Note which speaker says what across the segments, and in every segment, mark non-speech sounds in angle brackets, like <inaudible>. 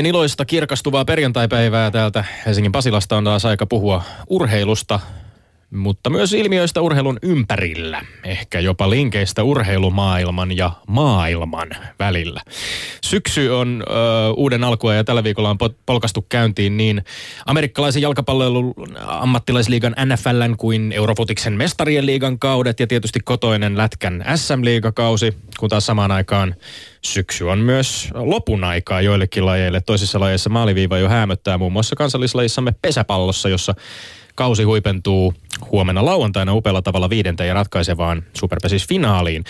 Speaker 1: Oikein iloista kirkastuvaa perjantaipäivää täältä Helsingin Pasilasta. On taas aika puhua urheilusta, mutta myös ilmiöistä urheilun ympärillä. Ehkä jopa linkeistä urheilumaailman ja maailman välillä. Syksy on ö, uuden alkua ja tällä viikolla on po- polkastu käyntiin niin amerikkalaisen jalkapallon ammattilaisliigan NFLn kuin Eurofotiksen mestarien liigan kaudet ja tietysti kotoinen lätkän SM-liigakausi, kun taas samaan aikaan syksy on myös lopun aikaa joillekin lajeille. Toisissa lajeissa maaliviiva jo häämöttää muun muassa kansallislajissamme pesäpallossa, jossa kausi huipentuu huomenna lauantaina upealla tavalla viidenteen ja ratkaisevaan Superpesis-finaaliin.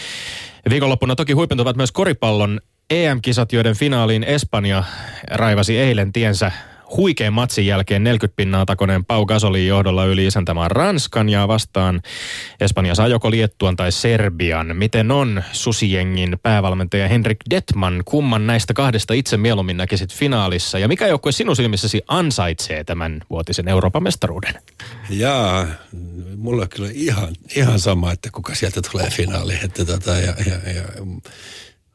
Speaker 1: Viikonloppuna toki huipentuvat myös koripallon EM-kisat, joiden finaaliin Espanja raivasi eilen tiensä huikean matsin jälkeen 40 pinnaa takoneen Pau Gasolin johdolla yli isäntämaan Ranskan ja vastaan Espanja saa joko Liettuan tai Serbian. Miten on Susijengin päävalmentaja Henrik Detman? Kumman näistä kahdesta itse mieluummin näkisit finaalissa? Ja mikä joukkue sinun silmissäsi ansaitsee tämän vuotisen Euroopan mestaruuden?
Speaker 2: Jaa, mulla on kyllä ihan, ihan sama, että kuka sieltä tulee finaaliin. Että tota, ja, ja, ja,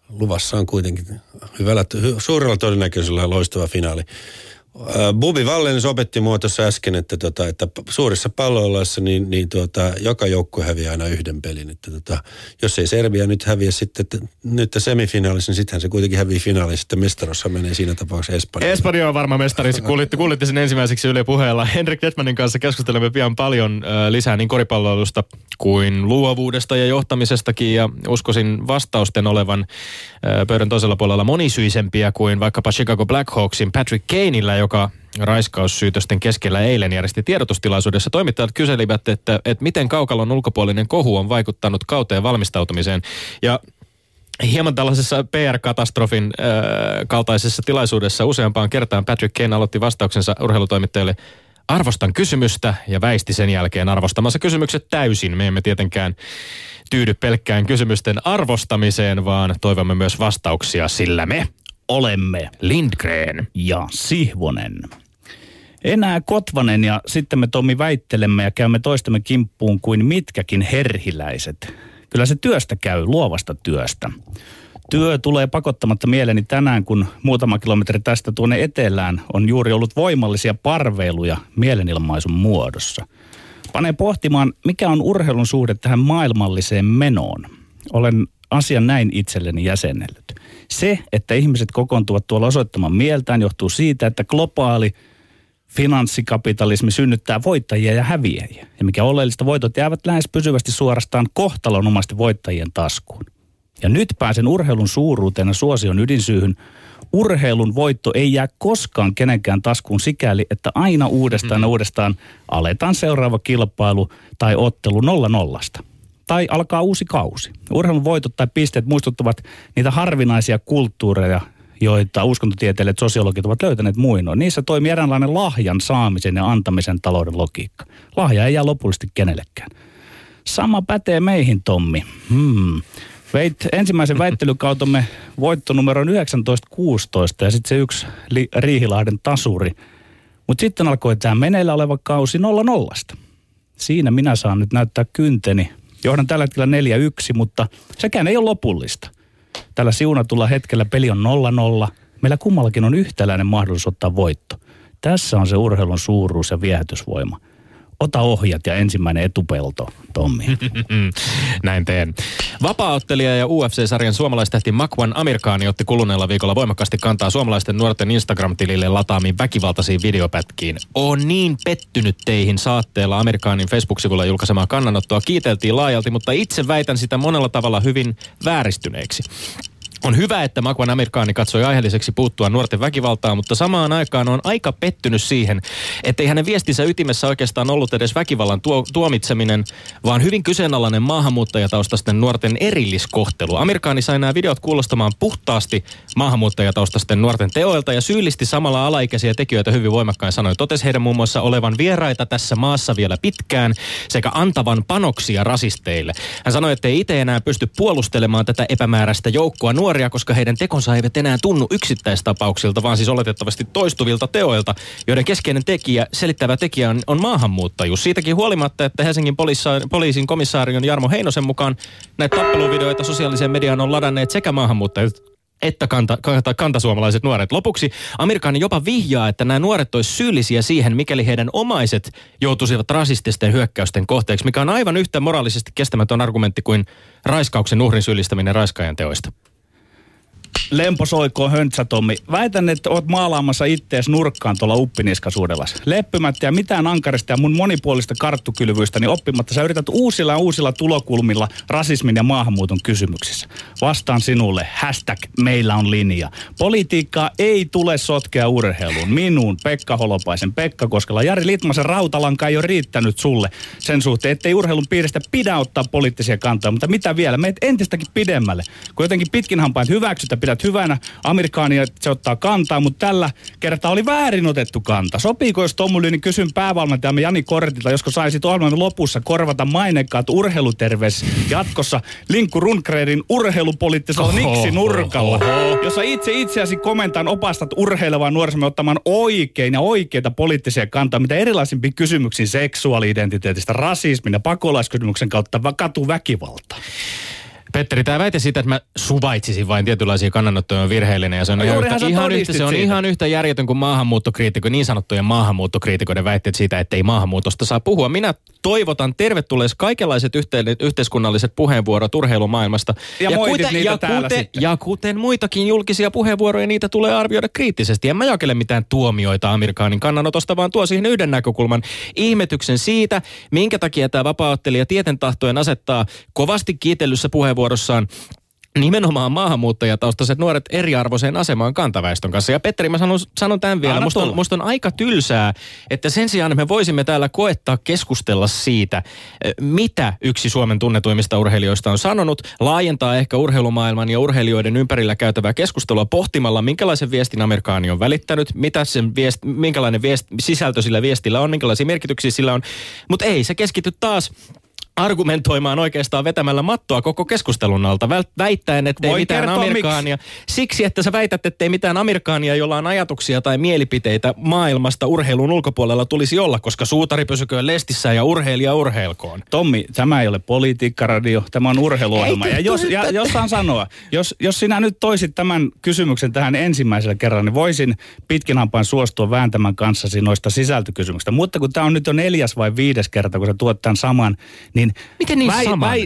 Speaker 2: luvassa on kuitenkin hyvällä, hy, suurella todennäköisyydellä loistava finaali. Bubi Vallens opetti mua tuossa äsken, että, tota, että suurissa palloiluissa niin, niin tuota, joka joukkue häviää aina yhden pelin. Että tota, jos ei Serbia nyt häviä sitten että, nyt semifinaalissa, niin sittenhän se kuitenkin hävii finaalissa. Sitten mestarossa menee siinä tapauksessa Espanja.
Speaker 1: Espanja on varmaan mestari. Kuulitte, kuulitte sen ensimmäiseksi Yle puheella. Henrik Detmanin kanssa keskustelemme pian paljon lisää niin koripalloilusta kuin luovuudesta ja johtamisestakin. Ja uskoisin vastausten olevan pöydän toisella puolella monisyisempiä kuin vaikkapa Chicago Blackhawksin Patrick Kaneillä, joka raiskaussyytösten keskellä eilen järjesti tiedotustilaisuudessa. Toimittajat kyselivät, että, että miten kaukalon ulkopuolinen kohu on vaikuttanut kauteen valmistautumiseen. Ja hieman tällaisessa PR-katastrofin äh, kaltaisessa tilaisuudessa useampaan kertaan Patrick Kane aloitti vastauksensa urheilutoimittajille Arvostan kysymystä ja väisti sen jälkeen arvostamassa kysymykset täysin. Me emme tietenkään tyydy pelkkään kysymysten arvostamiseen, vaan toivomme myös vastauksia, sillä me
Speaker 3: olemme
Speaker 1: Lindgren.
Speaker 3: ja Sihvonen. Enää Kotvanen ja sitten me Tommi väittelemme ja käymme toistemme kimppuun kuin mitkäkin herhiläiset. Kyllä se työstä käy, luovasta työstä. Työ tulee pakottamatta mieleeni tänään, kun muutama kilometri tästä tuonne etelään on juuri ollut voimallisia parveiluja mielenilmaisun muodossa. Pane pohtimaan, mikä on urheilun suhde tähän maailmalliseen menoon. Olen asian näin itselleni jäsennellyt. Se, että ihmiset kokoontuvat tuolla osoittamaan mieltään, johtuu siitä, että globaali finanssikapitalismi synnyttää voittajia ja häviäjiä. Ja mikä oleellista, voitot jäävät lähes pysyvästi suorastaan kohtalonomaisesti voittajien taskuun. Ja nyt pääsen urheilun suuruuteen ja suosion ydinsyyhyn. Urheilun voitto ei jää koskaan kenenkään taskuun sikäli, että aina uudestaan ja uudestaan aletaan seuraava kilpailu tai ottelu nolla nollasta tai alkaa uusi kausi. Urheilun voitot tai pisteet muistuttavat niitä harvinaisia kulttuureja, joita uskontotieteilijät sosiologit ovat löytäneet muinoin. Niissä toimii eräänlainen lahjan saamisen ja antamisen talouden logiikka. Lahja ei jää lopullisesti kenellekään. Sama pätee meihin, Tommi. Hmm. Veit ensimmäisen väittelykautomme voitto numero 1916 ja sitten se yksi li- Riihilahden tasuri. Mutta sitten alkoi tämä meneillä oleva kausi nolla nollasta. Siinä minä saan nyt näyttää kynteni. Johdan tällä hetkellä 4-1, mutta sekään ei ole lopullista. Tällä siunatulla hetkellä peli on 0-0. Meillä kummallakin on yhtäläinen mahdollisuus ottaa voitto. Tässä on se urheilun suuruus ja viehätysvoima. Ota ohjat ja ensimmäinen etupelto, Tommi. <laughs>
Speaker 1: Näin teen. Vapaaottelija ja UFC-sarjan suomalaistähti Makwan Amirkaani otti kuluneella viikolla voimakkaasti kantaa suomalaisten nuorten Instagram-tilille lataamiin väkivaltaisiin videopätkiin. On niin pettynyt teihin saatteella Amerikaanin Facebook-sivulla julkaisemaa kannanottoa kiiteltiin laajalti, mutta itse väitän sitä monella tavalla hyvin vääristyneeksi. On hyvä, että Makwan Amerikaani katsoi aiheelliseksi puuttua nuorten väkivaltaan, mutta samaan aikaan on aika pettynyt siihen, ettei hänen viestinsä ytimessä oikeastaan ollut edes väkivallan tuo, tuomitseminen, vaan hyvin kyseenalainen maahanmuuttajataustaisten nuorten erilliskohtelu. Amerikaani sai nämä videot kuulostamaan puhtaasti maahanmuuttajataustaisten nuorten teoilta ja syyllisti samalla alaikäisiä tekijöitä hyvin voimakkain sanoin. Totesi heidän muun muassa olevan vieraita tässä maassa vielä pitkään sekä antavan panoksia rasisteille. Hän sanoi, että ei itse enää pysty puolustelemaan tätä epämääräistä joukkoa nuoria, koska heidän tekonsa eivät enää tunnu yksittäistapauksilta, vaan siis oletettavasti toistuvilta teoilta, joiden keskeinen tekijä, selittävä tekijä on, on maahanmuuttajuus. Siitäkin huolimatta, että Helsingin poliisin komissaarion Jarmo Heinosen mukaan näitä tappeluvideoita sosiaaliseen mediaan on ladanneet sekä maahanmuuttajat että kanta, kanta, kantasuomalaiset nuoret. Lopuksi Amerikani jopa vihjaa, että nämä nuoret olisivat syyllisiä siihen, mikäli heidän omaiset joutuisivat rasististen hyökkäysten kohteeksi, mikä on aivan yhtä moraalisesti kestämätön argumentti kuin raiskauksen uhrin syyllistäminen raiskaajan teoista.
Speaker 3: Lempo soikoo höntsä Tommi. Väitän, että oot maalaamassa ittees nurkkaan tuolla uppiniskasuudellas. Leppymättä ja mitään ankarista ja mun monipuolista karttukylvyystä, niin oppimatta sä yrität uusilla ja uusilla tulokulmilla rasismin ja maahanmuuton kysymyksissä. Vastaan sinulle, hashtag meillä on linja. Politiikkaa ei tule sotkea urheiluun. Minuun, Pekka Holopaisen, Pekka Koskela, Jari Litmasen rautalanka ei ole riittänyt sulle sen suhteen, ettei urheilun piiristä pidä ottaa poliittisia kantoja. Mutta mitä vielä, meet entistäkin pidemmälle. Kun jotenkin pitkin hampain hyväksytä, pidät hyvänä Amerikaania, että se ottaa kantaa, mutta tällä kertaa oli väärin otettu kanta. Sopiiko, jos Tommu Lyni kysyn päävalmentajamme Jani Kortilta, josko saisit ohjelman lopussa korvata mainekkaat urheiluterveys jatkossa Linkku Rundgrenin urheilupoliittisella niksi nurkalla, jossa itse itseäsi komentaan opastat urheilevaa nuorisomme ottamaan oikein ja oikeita poliittisia kantaa, mitä erilaisimpiin kysymyksiin seksuaali-identiteetistä, rasismin ja pakolaiskysymyksen kautta katuväkivaltaa.
Speaker 1: Petteri, tämä väite siitä, että mä suvaitsisin vain tietynlaisia kannanottoja on virheellinen. Ja se on,
Speaker 3: No
Speaker 1: ihan, yhtä, ihan, yhtä, se on
Speaker 3: siitä.
Speaker 1: ihan yhtä järjetön kuin maahanmuuttokriitikko, niin sanottujen maahanmuuttokriitikoiden väitteet siitä, että ei maahanmuutosta saa puhua. Minä toivotan tervetulleeksi kaikenlaiset yhte- yhteiskunnalliset puheenvuorot urheilumaailmasta.
Speaker 3: Ja moitit niitä
Speaker 1: ja, kuten,
Speaker 3: sitten.
Speaker 1: ja kuten muitakin julkisia puheenvuoroja, niitä tulee arvioida kriittisesti. En mä jakele mitään tuomioita Amerikaanin kannanotosta, vaan tuo siihen yhden näkökulman ihmetyksen siitä, minkä takia tämä vapaaottelija tieten tahtojen asettaa kovasti kiitellyssä puheenvuorossaan nimenomaan maahanmuuttajataustaiset nuoret eriarvoiseen asemaan kantaväestön kanssa. Ja Petteri, mä sanon, sanon tämän vielä. Musta on, musta on aika tylsää, että sen sijaan me voisimme täällä koettaa keskustella siitä, eh, mitä yksi Suomen tunnetuimmista urheilijoista on sanonut, laajentaa ehkä urheilumaailman ja urheilijoiden ympärillä käytävää keskustelua pohtimalla, minkälaisen viestin Amerikaani on välittänyt, mitä sen viest, minkälainen viest, sisältö sillä viestillä on, minkälaisia merkityksiä sillä on. Mutta ei, se keskity taas argumentoimaan oikeastaan vetämällä mattoa koko keskustelun alta, väittäen, että ei mitään
Speaker 3: kertoa,
Speaker 1: Amerikaania. Siksi, että sä väität, että ei mitään Amerikaania, jolla on ajatuksia tai mielipiteitä maailmasta urheilun ulkopuolella tulisi olla, koska suutari pysyköön lestissä ja urheilija urheilkoon.
Speaker 3: Tommi, tämä ei ole politiikkaradio, tämä on urheiluohjelma.
Speaker 1: Ei,
Speaker 3: Ja jos, ja, jos saan sanoa, jos, jos sinä nyt toisit tämän kysymyksen tähän ensimmäisellä kerralla, niin voisin pitkin hampain suostua vääntämään kanssasi noista sisältökysymyksistä. Mutta kun tämä on nyt jo neljäs vai viides kerta, kun sä tuot tämän saman, niin...
Speaker 1: Miten niin saman?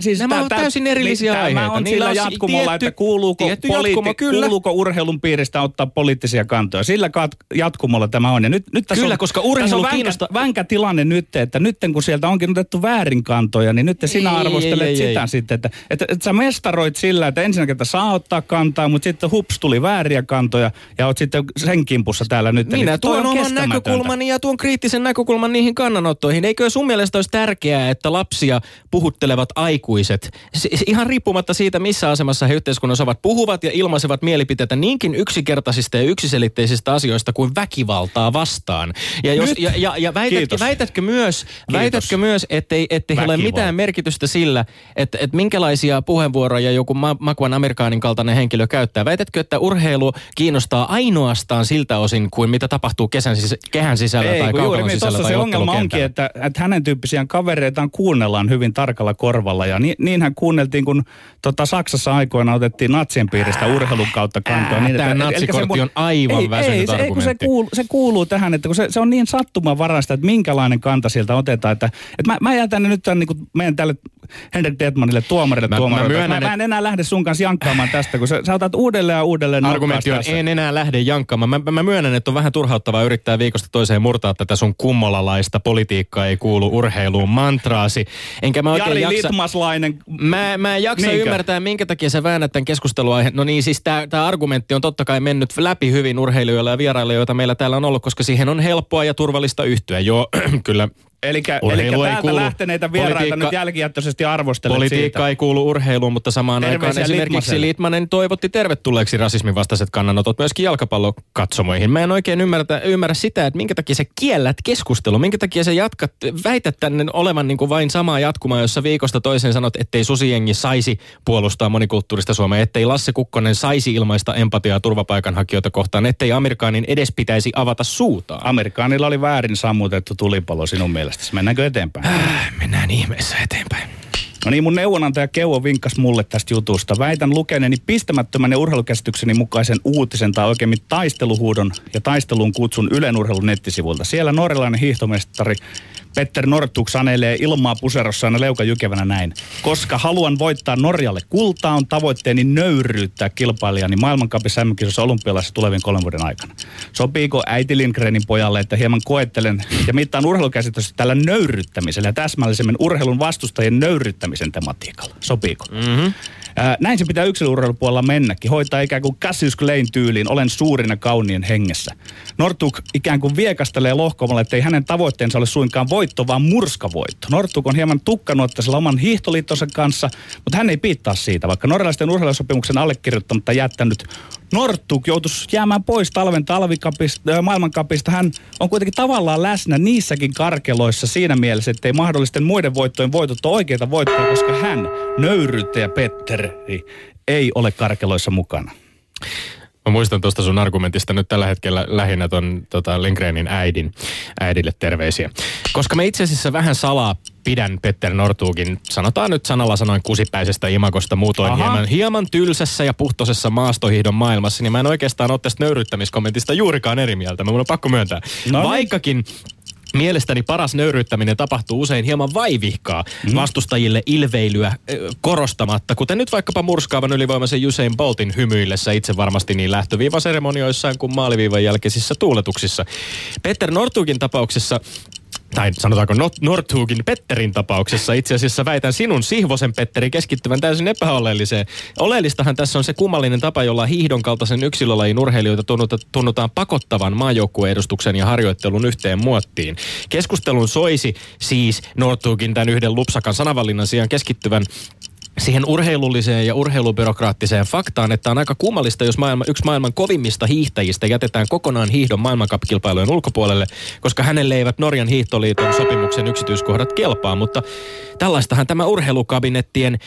Speaker 3: siis
Speaker 1: Nämä
Speaker 3: tää-
Speaker 1: on
Speaker 3: tää-
Speaker 1: täysin erillisiä
Speaker 3: niin,
Speaker 1: aiheita.
Speaker 3: Tämä on
Speaker 1: Niillä
Speaker 3: sillä jatkumolla,
Speaker 1: tietty-
Speaker 3: että kuuluuko,
Speaker 1: tietty jatkumo, kyllä.
Speaker 3: kuuluuko urheilun piiristä ottaa poliittisia kantoja. Sillä kat- jatkumolla tämä on. Ja nyt, nyt tässä
Speaker 1: Kyllä,
Speaker 3: on,
Speaker 1: koska urheilu
Speaker 3: tässä on vänkä,
Speaker 1: kiinnostaa-
Speaker 3: vänkä tilanne nyt, että nyt kun sieltä onkin otettu väärin kantoja, niin nyt sinä
Speaker 1: Ei,
Speaker 3: arvostelet
Speaker 1: ei, ei,
Speaker 3: sitä
Speaker 1: ei.
Speaker 3: sitten, että, että, että sä mestaroit sillä, että ensinnäkin että saa ottaa kantaa, mutta sitten hups tuli vääriä kantoja ja oot sitten sen kimpussa täällä nyt.
Speaker 1: Minä
Speaker 3: Niin
Speaker 1: tuon
Speaker 3: on
Speaker 1: oman näkökulmani ja tuon kriittisen näkökulman niihin kannanottoihin. Eikö sun mielestä olisi tärkeää, että lapsia puhuttelevat aikuiset, ihan riippumatta siitä, missä asemassa he yhteiskunnassa ovat, puhuvat ja ilmaisevat mielipiteitä niinkin yksinkertaisista ja yksiselitteisistä asioista kuin väkivaltaa vastaan. Ja, jos,
Speaker 3: Nyt-
Speaker 1: ja, ja, ja väitätkö,
Speaker 3: Kiitos.
Speaker 1: väitätkö myös, väitätkö myös ettei, ettei ole mitään merkitystä sillä, että, että minkälaisia puheenvuoroja joku Ma- Makwan Amerikaanin kaltainen henkilö käyttää. Väitätkö, että urheilu kiinnostaa ainoastaan siltä osin kuin mitä tapahtuu kesän sis- kehän sisällä
Speaker 3: Ei,
Speaker 1: tai kaukalon
Speaker 3: niin,
Speaker 1: sisällä
Speaker 3: tossa
Speaker 1: tai
Speaker 3: se ongelma onkin, että, että hänen tyyppisiään kavereitaan kuunnellaan hyvin tarkalla korvalla. Ja ni, niinhän kuunneltiin, kun tota, Saksassa aikoina otettiin natsien piiristä urheilun kautta kantoa. Niin, että-
Speaker 1: natsikortti on aivan
Speaker 3: ei,
Speaker 1: väsynyt
Speaker 3: ei, se, ei, kun se, kuuluu, se kuuluu tähän, että kun se, se on niin sattumanvaraista, että minkälainen kanta sieltä otetaan. Että, että mä, mä jätän nyt tämän, niin kuin meidän tälle Henrik Detmanille, tuomarille,
Speaker 1: Mä- mä
Speaker 3: tuomarille.
Speaker 1: myönnän,
Speaker 3: mä, mä en enää lähde sun kanssa jankkaamaan tästä, kun sä, sä otat uudelleen ja uudelleen
Speaker 1: Argumentti on,
Speaker 3: tässä.
Speaker 1: en enää lähde jankkaamaan. Mä, mä myönnän, että on vähän turhauttavaa yrittää viikosta toiseen murtaa tätä sun kummolalaista politiikka ei kuulu urheiluun mantraasi. Enkä mä oikein
Speaker 3: Jari
Speaker 1: jaksa...
Speaker 3: Litmaslainen.
Speaker 1: Mä, mä en jaksa
Speaker 3: Niinkö?
Speaker 1: ymmärtää, minkä takia sä väännät tämän keskusteluaiheen. No niin, siis tämä argumentti on totta kai mennyt läpi hyvin urheilijoilla ja vierailla, joita meillä täällä on ollut, koska siihen on helppoa ja turvallista yhtyä. Joo, <clears throat> kyllä
Speaker 3: Eli, täältä
Speaker 1: kuulu-
Speaker 3: lähteneitä vieraita
Speaker 1: politiikka-
Speaker 3: nyt jälkijättöisesti arvostelet
Speaker 1: Politiikka
Speaker 3: siitä.
Speaker 1: ei kuulu urheiluun, mutta samaan
Speaker 3: Terveisiä
Speaker 1: aikaan esimerkiksi
Speaker 3: Litmaselle.
Speaker 1: Litmanen toivotti tervetulleeksi rasismin vastaiset kannanotot myöskin jalkapallokatsomoihin. Mä en oikein ymmärrä, ymmärrä sitä, että minkä takia sä kiellät keskustelun, minkä takia sä jatkat, väität tänne olevan niin kuin vain samaa jatkumaa, jossa viikosta toiseen sanot, ettei susijengi saisi puolustaa monikulttuurista Suomea, ettei Lasse Kukkonen saisi ilmaista empatiaa turvapaikanhakijoita kohtaan, ettei Amerikaanin edes pitäisi avata suutaan.
Speaker 3: Amerikaanilla oli väärin sammutettu tulipalo sinun mielestäsi. Mennäänkö eteenpäin?
Speaker 1: Mennään ihmeessä eteenpäin.
Speaker 3: No niin, mun neuvonantaja Keuvo vinkkas mulle tästä jutusta. Väitän lukeneeni pistämättömän ja urheilukäsitykseni mukaisen uutisen tai oikeimmin taisteluhuudon ja taisteluun kutsun Ylen urheilun nettisivuilta. Siellä norjalainen hiihtomestari Petter Nortuk sanelee ilmaa puserossa aina leuka jykevänä näin. Koska haluan voittaa Norjalle kultaa, on tavoitteeni nöyryyttää kilpailijani maailmankapissa mm olympialaisissa tulevien kolmen vuoden aikana. Sopiiko äiti Lindgrenin pojalle, että hieman koettelen ja mittaan urheilukäsitystä tällä nöyryttämisellä ja täsmällisemmin urheilun vastustajien nöyryttämisen tematiikalla? Sopiiko? Mm-hmm. Näin se pitää yksilöurheilupuolella mennäkin. Hoitaa ikään kuin Cassius Clayn tyyliin, olen suurina kaunien hengessä. Nortuk ikään kuin viekastelee lohkomalla, että ei hänen tavoitteensa ole suinkaan voitto, vaan murskavoitto. Nortuk on hieman tukkanuottaisella oman hiihtoliittonsa kanssa, mutta hän ei piittaa siitä, vaikka norjalaisten urheilusopimuksen allekirjoittamatta jättänyt Nortuk joutuisi jäämään pois talven talvikapista, äh, maailmankapista. Hän on kuitenkin tavallaan läsnä niissäkin karkeloissa siinä mielessä, että ei mahdollisten muiden voittojen voitot ole oikeita voittoja, koska hän, nöyryyttäjä Petteri, ei ole karkeloissa mukana.
Speaker 1: Mä muistan tuosta sun argumentista nyt tällä hetkellä lähinnä ton tota Lindgrenin äidin, äidille terveisiä. Koska me itse asiassa vähän salaa pidän Petter Nortuukin, sanotaan nyt sanalla sanoin kusipäisestä imakosta muutoin
Speaker 3: Aha.
Speaker 1: hieman, hieman tylsässä ja puhtosessa maastohihdon maailmassa, niin mä en oikeastaan ole tästä nöyryttämiskommentista juurikaan eri mieltä. Mä mun on pakko myöntää.
Speaker 3: No niin.
Speaker 1: Mielestäni paras nöyryyttäminen tapahtuu usein hieman vaivihkaa mm. vastustajille ilveilyä korostamatta, kuten nyt vaikkapa murskaavan ylivoimaisen Usain Boltin hymyillessä itse varmasti niin lähtöviivaseremonioissaan kuin maaliviivan jälkeisissä tuuletuksissa. Peter Nortukin tapauksessa tai sanotaanko Not- Northugin Petterin tapauksessa itse asiassa väitän sinun Sihvosen Petteri keskittyvän täysin epäoleelliseen. Oleellistahan tässä on se kummallinen tapa, jolla hiihdon kaltaisen yksilölajin urheilijoita tunnuta, tunnutaan pakottavan maajoukkueedustuksen ja harjoittelun yhteen muottiin. Keskustelun soisi siis Northugin tämän yhden lupsakan sanavalinnan sijaan keskittyvän siihen urheilulliseen ja urheilubyrokraattiseen faktaan, että on aika kummallista, jos maailma, yksi maailman kovimmista hiihtäjistä jätetään kokonaan hiihdon maailmankapkilpailujen ulkopuolelle, koska hänelle eivät Norjan hiihtoliiton sopimuksen yksityiskohdat kelpaa, mutta tällaistahan tämä urheilukabinettien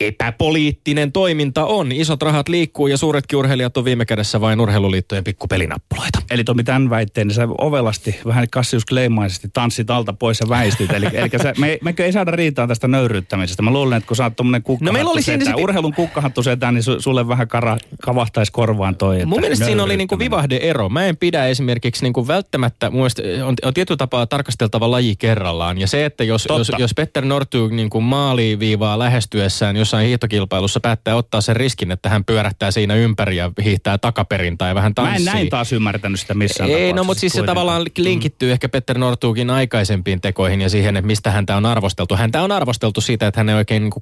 Speaker 1: epäpoliittinen toiminta on. Isot rahat liikkuu ja suuretkin urheilijat on viime kädessä vain urheiluliittojen pikkupelinappuloita.
Speaker 3: Eli Tomi tämän väitteen, niin sä ovelasti, vähän Cassius Claymaisesti tanssit alta pois ja väistyt. Eli, eli sä, me, mekö ei saada riitaa tästä nöyryyttämisestä. Mä luulen, että kun sä oot tommonen
Speaker 1: No meillä oli
Speaker 3: kukkahattu
Speaker 1: siinä
Speaker 3: setä,
Speaker 1: sit-
Speaker 3: urheilun kukkahattu setä, niin su, sulle vähän kara, kavahtaisi korvaan toi. Että
Speaker 1: Mun mielestä siinä oli niinku vivahde-ero. Mä en pidä esimerkiksi niinku välttämättä, mun mielestä on, on tietyllä tapaa tarkasteltava laji kerrallaan. Ja se, että jos, jos,
Speaker 3: Totta.
Speaker 1: jos Petter Northug niinku maaliviivaa lähestyessään jossain hiihtokilpailussa päättää ottaa sen riskin, että hän pyörähtää siinä ympäri ja hiihtää takaperin tai vähän
Speaker 3: Mä en
Speaker 1: tanssii.
Speaker 3: näin taas ymmärtänyt sitä missään
Speaker 1: Ei, no mutta siis se tavallaan linkittyy ehkä Petter Northugin aikaisempiin tekoihin ja siihen, että mistä häntä on arvosteltu. Häntä on arvosteltu siitä, että hän ei oikein niin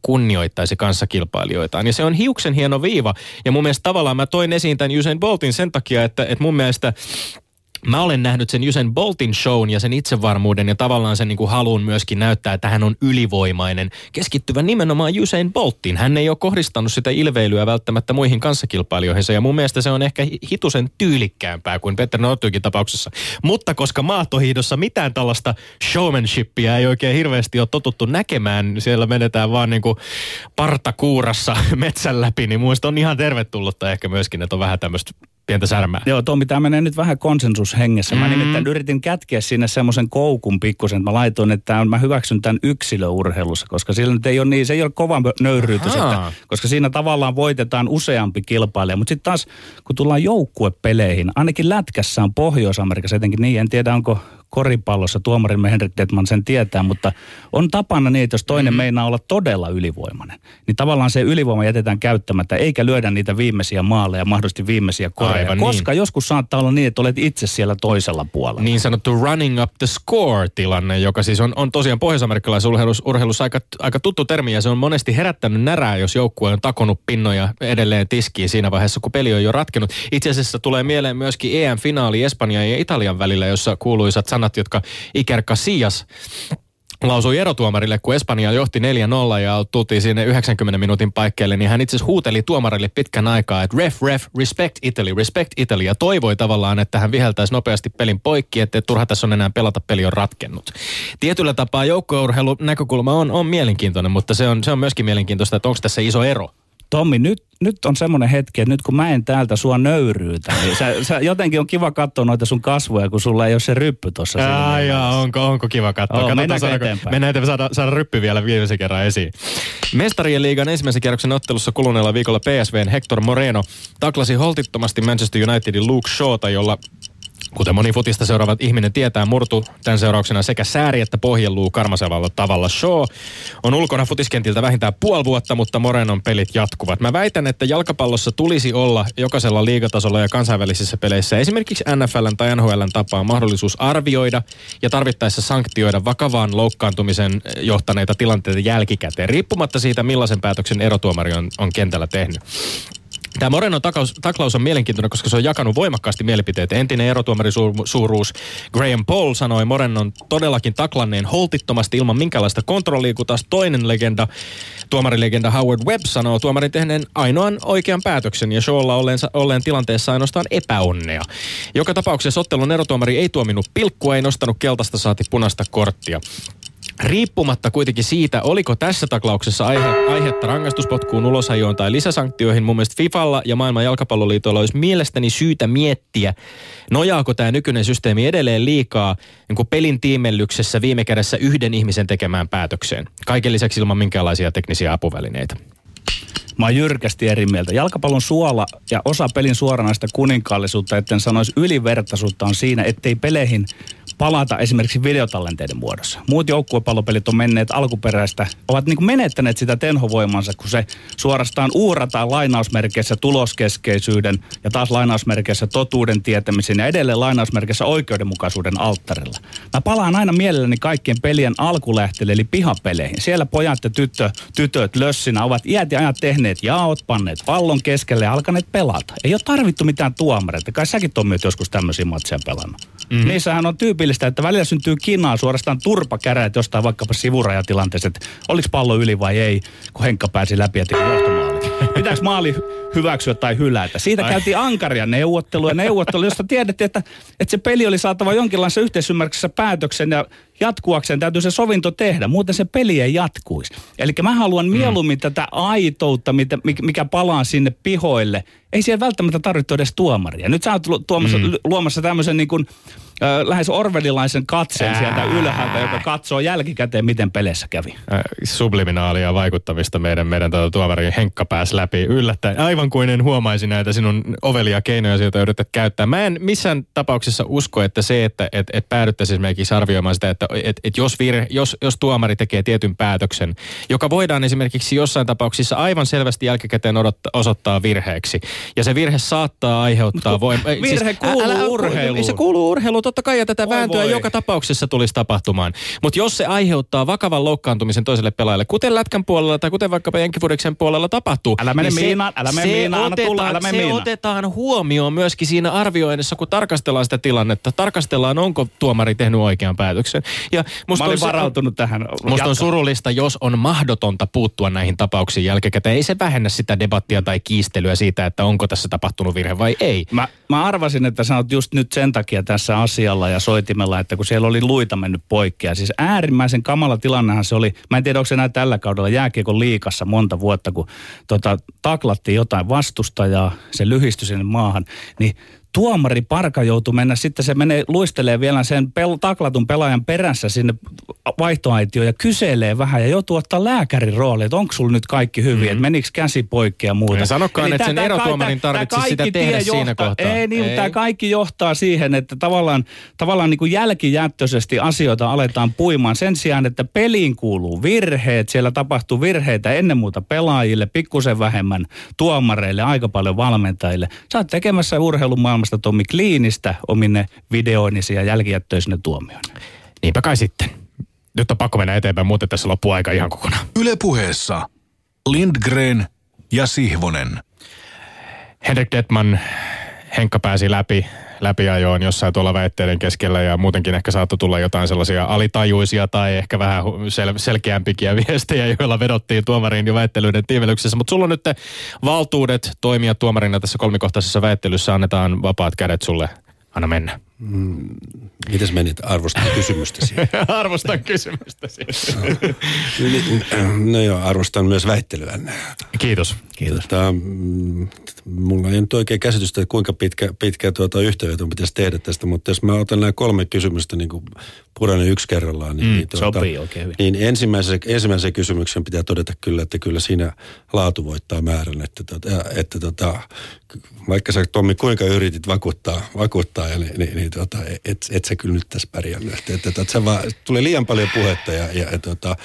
Speaker 1: kunnioittaisi kanssakilpailijoitaan. Ja se on hiuksen hieno viiva. Ja mun mielestä tavallaan mä toin esiin tämän Usain Boltin sen takia, että, että mun mielestä Mä olen nähnyt sen Usain Boltin shown ja sen itsevarmuuden ja tavallaan sen niin kuin halun myöskin näyttää, että hän on ylivoimainen. Keskittyvän nimenomaan Usain Bolttiin. Hän ei ole kohdistanut sitä ilveilyä välttämättä muihin kanssakilpailijoihinsa ja mun mielestä se on ehkä hi- hitusen tyylikkäämpää kuin Petter Northugin tapauksessa. Mutta koska maatohiidossa mitään tällaista showmanshipia ei oikein hirveästi ole totuttu näkemään, siellä menetään vaan niin kuin partakuurassa <laughs> metsän läpi, niin mielestä on ihan tervetullutta ehkä myöskin, että on vähän tämmöistä pientä särmää.
Speaker 3: Joo, Tomi, tämä menee nyt vähän konsensushengessä. Mä
Speaker 1: Mm.
Speaker 3: nimittäin yritin kätkeä sinne semmoisen koukun pikkusen, että mä laitoin, että mä hyväksyn tämän yksilöurheilussa, koska sillä nyt ei ole niin, se ei ole kova nöyryytys, että, koska siinä tavallaan voitetaan useampi kilpailija. Mutta sitten taas, kun tullaan joukkuepeleihin, ainakin lätkässä on Pohjois-Amerikassa etenkin niin, en tiedä onko koripallossa, tuomarimme Henrik Detman sen tietää, mutta on tapana niin, että jos toinen mm-hmm. meinaa olla todella ylivoimainen, niin tavallaan se ylivoima jätetään käyttämättä, eikä lyödä niitä viimeisiä maaleja, mahdollisesti viimeisiä koreja.
Speaker 1: Aivan niin.
Speaker 3: koska joskus saattaa olla niin, että olet itse siellä toisella puolella.
Speaker 1: niin sanottu running up the score-tilanne, joka siis on, on tosiaan pohjois-amerikkalaisessa urheilussa aika, aika tuttu termi, ja se on monesti herättänyt närää, jos joukkue on takonut pinnoja edelleen tiskiin siinä vaiheessa, kun peli on jo ratkennut. Itse asiassa tulee mieleen myöskin EM-finaali Espanjan ja Italian välillä, jossa kuuluisat sanat, jotka Iker Casillas lausui erotuomarille, kun Espanja johti 4-0 ja tultiin sinne 90 minuutin paikkeelle, niin hän itse asiassa huuteli tuomarille pitkän aikaa, että ref, ref, respect Italy, respect Italy, ja toivoi tavallaan, että hän viheltäisi nopeasti pelin poikki, että turha tässä on enää pelata, peli on ratkennut. Tietyllä tapaa joukkueurheilun näkökulma on, on mielenkiintoinen, mutta se on, se on myöskin mielenkiintoista, että onko tässä iso ero.
Speaker 3: Tommi, nyt, nyt on semmoinen hetki, että nyt kun mä en täältä sua nöyryytä, niin sä, sä jotenkin on kiva katsoa noita sun kasvoja, kun sulla ei ole se ryppy tuossa.
Speaker 1: Jaa, jaa, onko, onko kiva katsoa?
Speaker 3: Oo, mennäänkö
Speaker 1: saadaanko-
Speaker 3: eteenpäin?
Speaker 1: Mennään eteenpäin, saada, saada ryppy vielä viimeisen kerran esiin. Mestarien liigan ensimmäisen kierroksen ottelussa kuluneella viikolla PSVn Hector Moreno taklasi holtittomasti Manchester Unitedin Luke Shawta, jolla Kuten moni futista seuraavat ihminen tietää, murtu tämän seurauksena sekä sääri että pohjeluu karmasevalla tavalla. Shaw on ulkona futiskentiltä vähintään puoli vuotta, mutta Morenon pelit jatkuvat. Mä väitän, että jalkapallossa tulisi olla jokaisella liigatasolla ja kansainvälisissä peleissä esimerkiksi NFLn tai NHLn tapaa mahdollisuus arvioida ja tarvittaessa sanktioida vakavaan loukkaantumisen johtaneita tilanteita jälkikäteen, riippumatta siitä millaisen päätöksen erotuomari on, on kentällä tehnyt. Tämä Morenon takaus, taklaus on mielenkiintoinen, koska se on jakanut voimakkaasti mielipiteitä. Entinen erotuomarisuuruus Graham Paul sanoi Morenon todellakin taklanneen holtittomasti ilman minkäänlaista kontrollia, kun taas toinen legenda, tuomarilegenda Howard Webb sanoo tuomarin tehneen ainoan oikean päätöksen ja Shawlla olleen, olleen tilanteessa ainoastaan epäonnea. Joka tapauksessa ottelun erotuomari ei tuominut pilkkua, ei nostanut keltaista saati punaista korttia. Riippumatta kuitenkin siitä, oliko tässä taklauksessa aihe, aihetta rangaistuspotkuun, ulosajoon tai lisäsanktioihin, mun mielestä FIFalla ja maailman jalkapalloliitolla olisi mielestäni syytä miettiä, nojaako tämä nykyinen systeemi edelleen liikaa niin pelin tiimellyksessä viime kädessä yhden ihmisen tekemään päätökseen. Kaiken lisäksi ilman minkäänlaisia teknisiä apuvälineitä.
Speaker 3: Mä oon jyrkästi eri mieltä. Jalkapallon suola ja osa pelin suoranaista kuninkaallisuutta, etten sanoisi ylivertaisuutta, on siinä, ettei peleihin palata esimerkiksi videotallenteiden muodossa. Muut joukkuepallopelit on menneet alkuperäistä, ovat niin kuin menettäneet sitä tenhovoimansa, kun se suorastaan uurataan lainausmerkeissä tuloskeskeisyyden ja taas lainausmerkeissä totuuden tietämisen ja edelleen lainausmerkeissä oikeudenmukaisuuden alttarilla. Mä palaan aina mielelläni kaikkien pelien alkulähteille, eli pihapeleihin. Siellä pojat ja tyttö, tytöt lössinä ovat iät ja ajat tehneet jaot, panneet pallon keskelle ja alkaneet pelata. Ei ole tarvittu mitään tuomareita. Kai säkin Tommi joskus tämmöisiä matseja pelannut. Mm. Niissähän on tyypillistä, että välillä syntyy kinaa suorastaan turpakäräät jostain vaikkapa sivurajatilanteessa, että oliko pallo yli vai ei, kun Henkka pääsi läpi ja teki johtomaali. <laughs> Pitääkö maali hyväksyä tai hylätä? Siitä
Speaker 1: Ai.
Speaker 3: käytiin ankaria neuvotteluja, neuvotteluja, josta tiedettiin, että, että se peli oli saatava jonkinlaisessa yhteisymmärryksessä päätöksen ja jatkuakseen täytyy se sovinto tehdä, muuten se peli ei jatkuisi. Eli mä haluan mieluummin tätä aitoutta, mitä- mikä- palaa sinne pihoille. Ei siellä välttämättä tarvitse edes tuomaria. Nyt sä oot tuomassa, mm. luomassa tämmöisen niin kuin, äh, lähes orwellilaisen katseen sieltä ylhäältä, joka katsoo jälkikäteen, miten peleissä kävi.
Speaker 1: Äh, subliminaalia vaikuttamista meidän, meidän tuota tuomari Henkka pääsi läpi yllättäen. Aivan kuin en huomaisi näitä sinun ovelia keinoja, joita yrität käyttää. Mä en missään tapauksessa usko, että se, että et, et päädyttäisiin esimerkiksi arvioimaan sitä, että et, et jos, virhe, jos, jos tuomari tekee tietyn päätöksen, joka voidaan esimerkiksi jossain tapauksissa aivan selvästi jälkikäteen odottaa, osoittaa virheeksi. Ja se virhe saattaa aiheuttaa voim-
Speaker 3: virhe kuuluu urheiluun.
Speaker 1: Se kuuluu urheiluun, totta kai, ja tätä
Speaker 3: Voi
Speaker 1: vääntöä
Speaker 3: voi.
Speaker 1: joka tapauksessa tulisi tapahtumaan. Mutta jos se aiheuttaa vakavan loukkaantumisen toiselle pelaajalle, kuten lätkän puolella tai kuten vaikkapa Jenkifudiksen puolella tapahtuu.
Speaker 3: Älä mene
Speaker 1: niin se-
Speaker 3: miinaan, älä mene miinaan, anna tulla, älä mene
Speaker 1: se
Speaker 3: miinaan.
Speaker 1: otetaan huomioon myöskin siinä arvioinnissa, kun tarkastellaan sitä tilannetta. Tarkastellaan, onko tuomari tehnyt oikean päätöksen. Ja musta
Speaker 3: Mä olin
Speaker 1: on se-
Speaker 3: varautunut tähän.
Speaker 1: Musta
Speaker 3: Jatka.
Speaker 1: on surullista, jos on mahdotonta puuttua näihin tapauksiin jälkikäteen. Ei se vähennä sitä debattia tai kiistelyä siitä, että onko tässä tapahtunut virhe vai ei.
Speaker 3: Mä, mä arvasin, että sä oot just nyt sen takia tässä asialla ja soitimella, että kun siellä oli luita mennyt poikki. Ja siis äärimmäisen kamala tilannehan se oli. Mä en tiedä, onko se enää tällä kaudella jääkiekon liikassa monta vuotta, kun tota, taklattiin jotain vastustajaa, se lyhistyi sinne maahan. Niin tuomari Parka joutui mennä, sitten se menee, luistelee vielä sen pel- taklatun pelaajan perässä sinne vaihtoaitioon ja kyselee vähän ja joutuu ottaa lääkärin rooli, että onko sulla nyt kaikki hyvin, mm. että menikö käsi poikki ja muuta.
Speaker 1: Ja sanokaan,
Speaker 3: Eli
Speaker 1: että
Speaker 3: tää-
Speaker 1: sen erotuomarin tarvitsisi sitä tehdä
Speaker 3: tie
Speaker 1: siinä
Speaker 3: johtaa-
Speaker 1: kohtaa.
Speaker 3: Ei niin,
Speaker 1: Ei.
Speaker 3: tämä kaikki johtaa siihen, että tavallaan, tavallaan niin kuin jälkijättöisesti asioita aletaan puimaan sen sijaan, että peliin kuuluu virheet, siellä tapahtuu virheitä ennen muuta pelaajille, pikkusen vähemmän tuomareille, aika paljon valmentajille. Sä oot tekemässä urheilun maailmasta Tommi kliinistä omine videoinnisi ja jälkijättöisine tuomioina.
Speaker 1: Niinpä kai sitten. Nyt on pakko mennä eteenpäin, muuten tässä loppuu aika ihan kokonaan.
Speaker 4: Yle puheessa Lindgren ja Sihvonen.
Speaker 1: Henrik Detman, Henkka pääsi läpi. Läpiajoon jossain tuolla väitteiden keskellä ja muutenkin ehkä saattoi tulla jotain sellaisia alitajuisia tai ehkä vähän sel- selkeämpikiä <laughs> viestejä, joilla vedottiin tuomariin jo väittelyiden tiimelyksessä. Mutta sulla on nyt valtuudet toimia tuomarina tässä kolmikohtaisessa väittelyssä. Annetaan vapaat kädet sulle. Anna mennä.
Speaker 2: Mm, mitäs menit? Arvostan kysymystäsi. <laughs>
Speaker 1: arvostan kysymystäsi.
Speaker 2: no, joo, arvostan myös väittelyä.
Speaker 1: Kiitos. Kiitos.
Speaker 2: Tota, mm, mulla ei nyt oikein käsitystä, että kuinka pitkä, pitkä tuota yhteenveto pitäisi tehdä tästä, mutta jos mä otan nämä kolme kysymystä niin kuin puranen yksi kerrallaan, niin,
Speaker 3: Mm,
Speaker 2: niin, tuota,
Speaker 3: sopii oikein hyvin.
Speaker 2: niin ensimmäisen, ensimmäisen kysymyksen pitää todeta kyllä, että kyllä siinä laatu voittaa määrän, että, tota, että tota, vaikka sä Tommi kuinka yritit vakuuttaa, vakuuttaa ja niin, niin, niin tota, et, et sä kyllä nyt tässä pärjännyt. Että, että, että, että vaan, tulee liian paljon puhetta ja, ja, ja tota,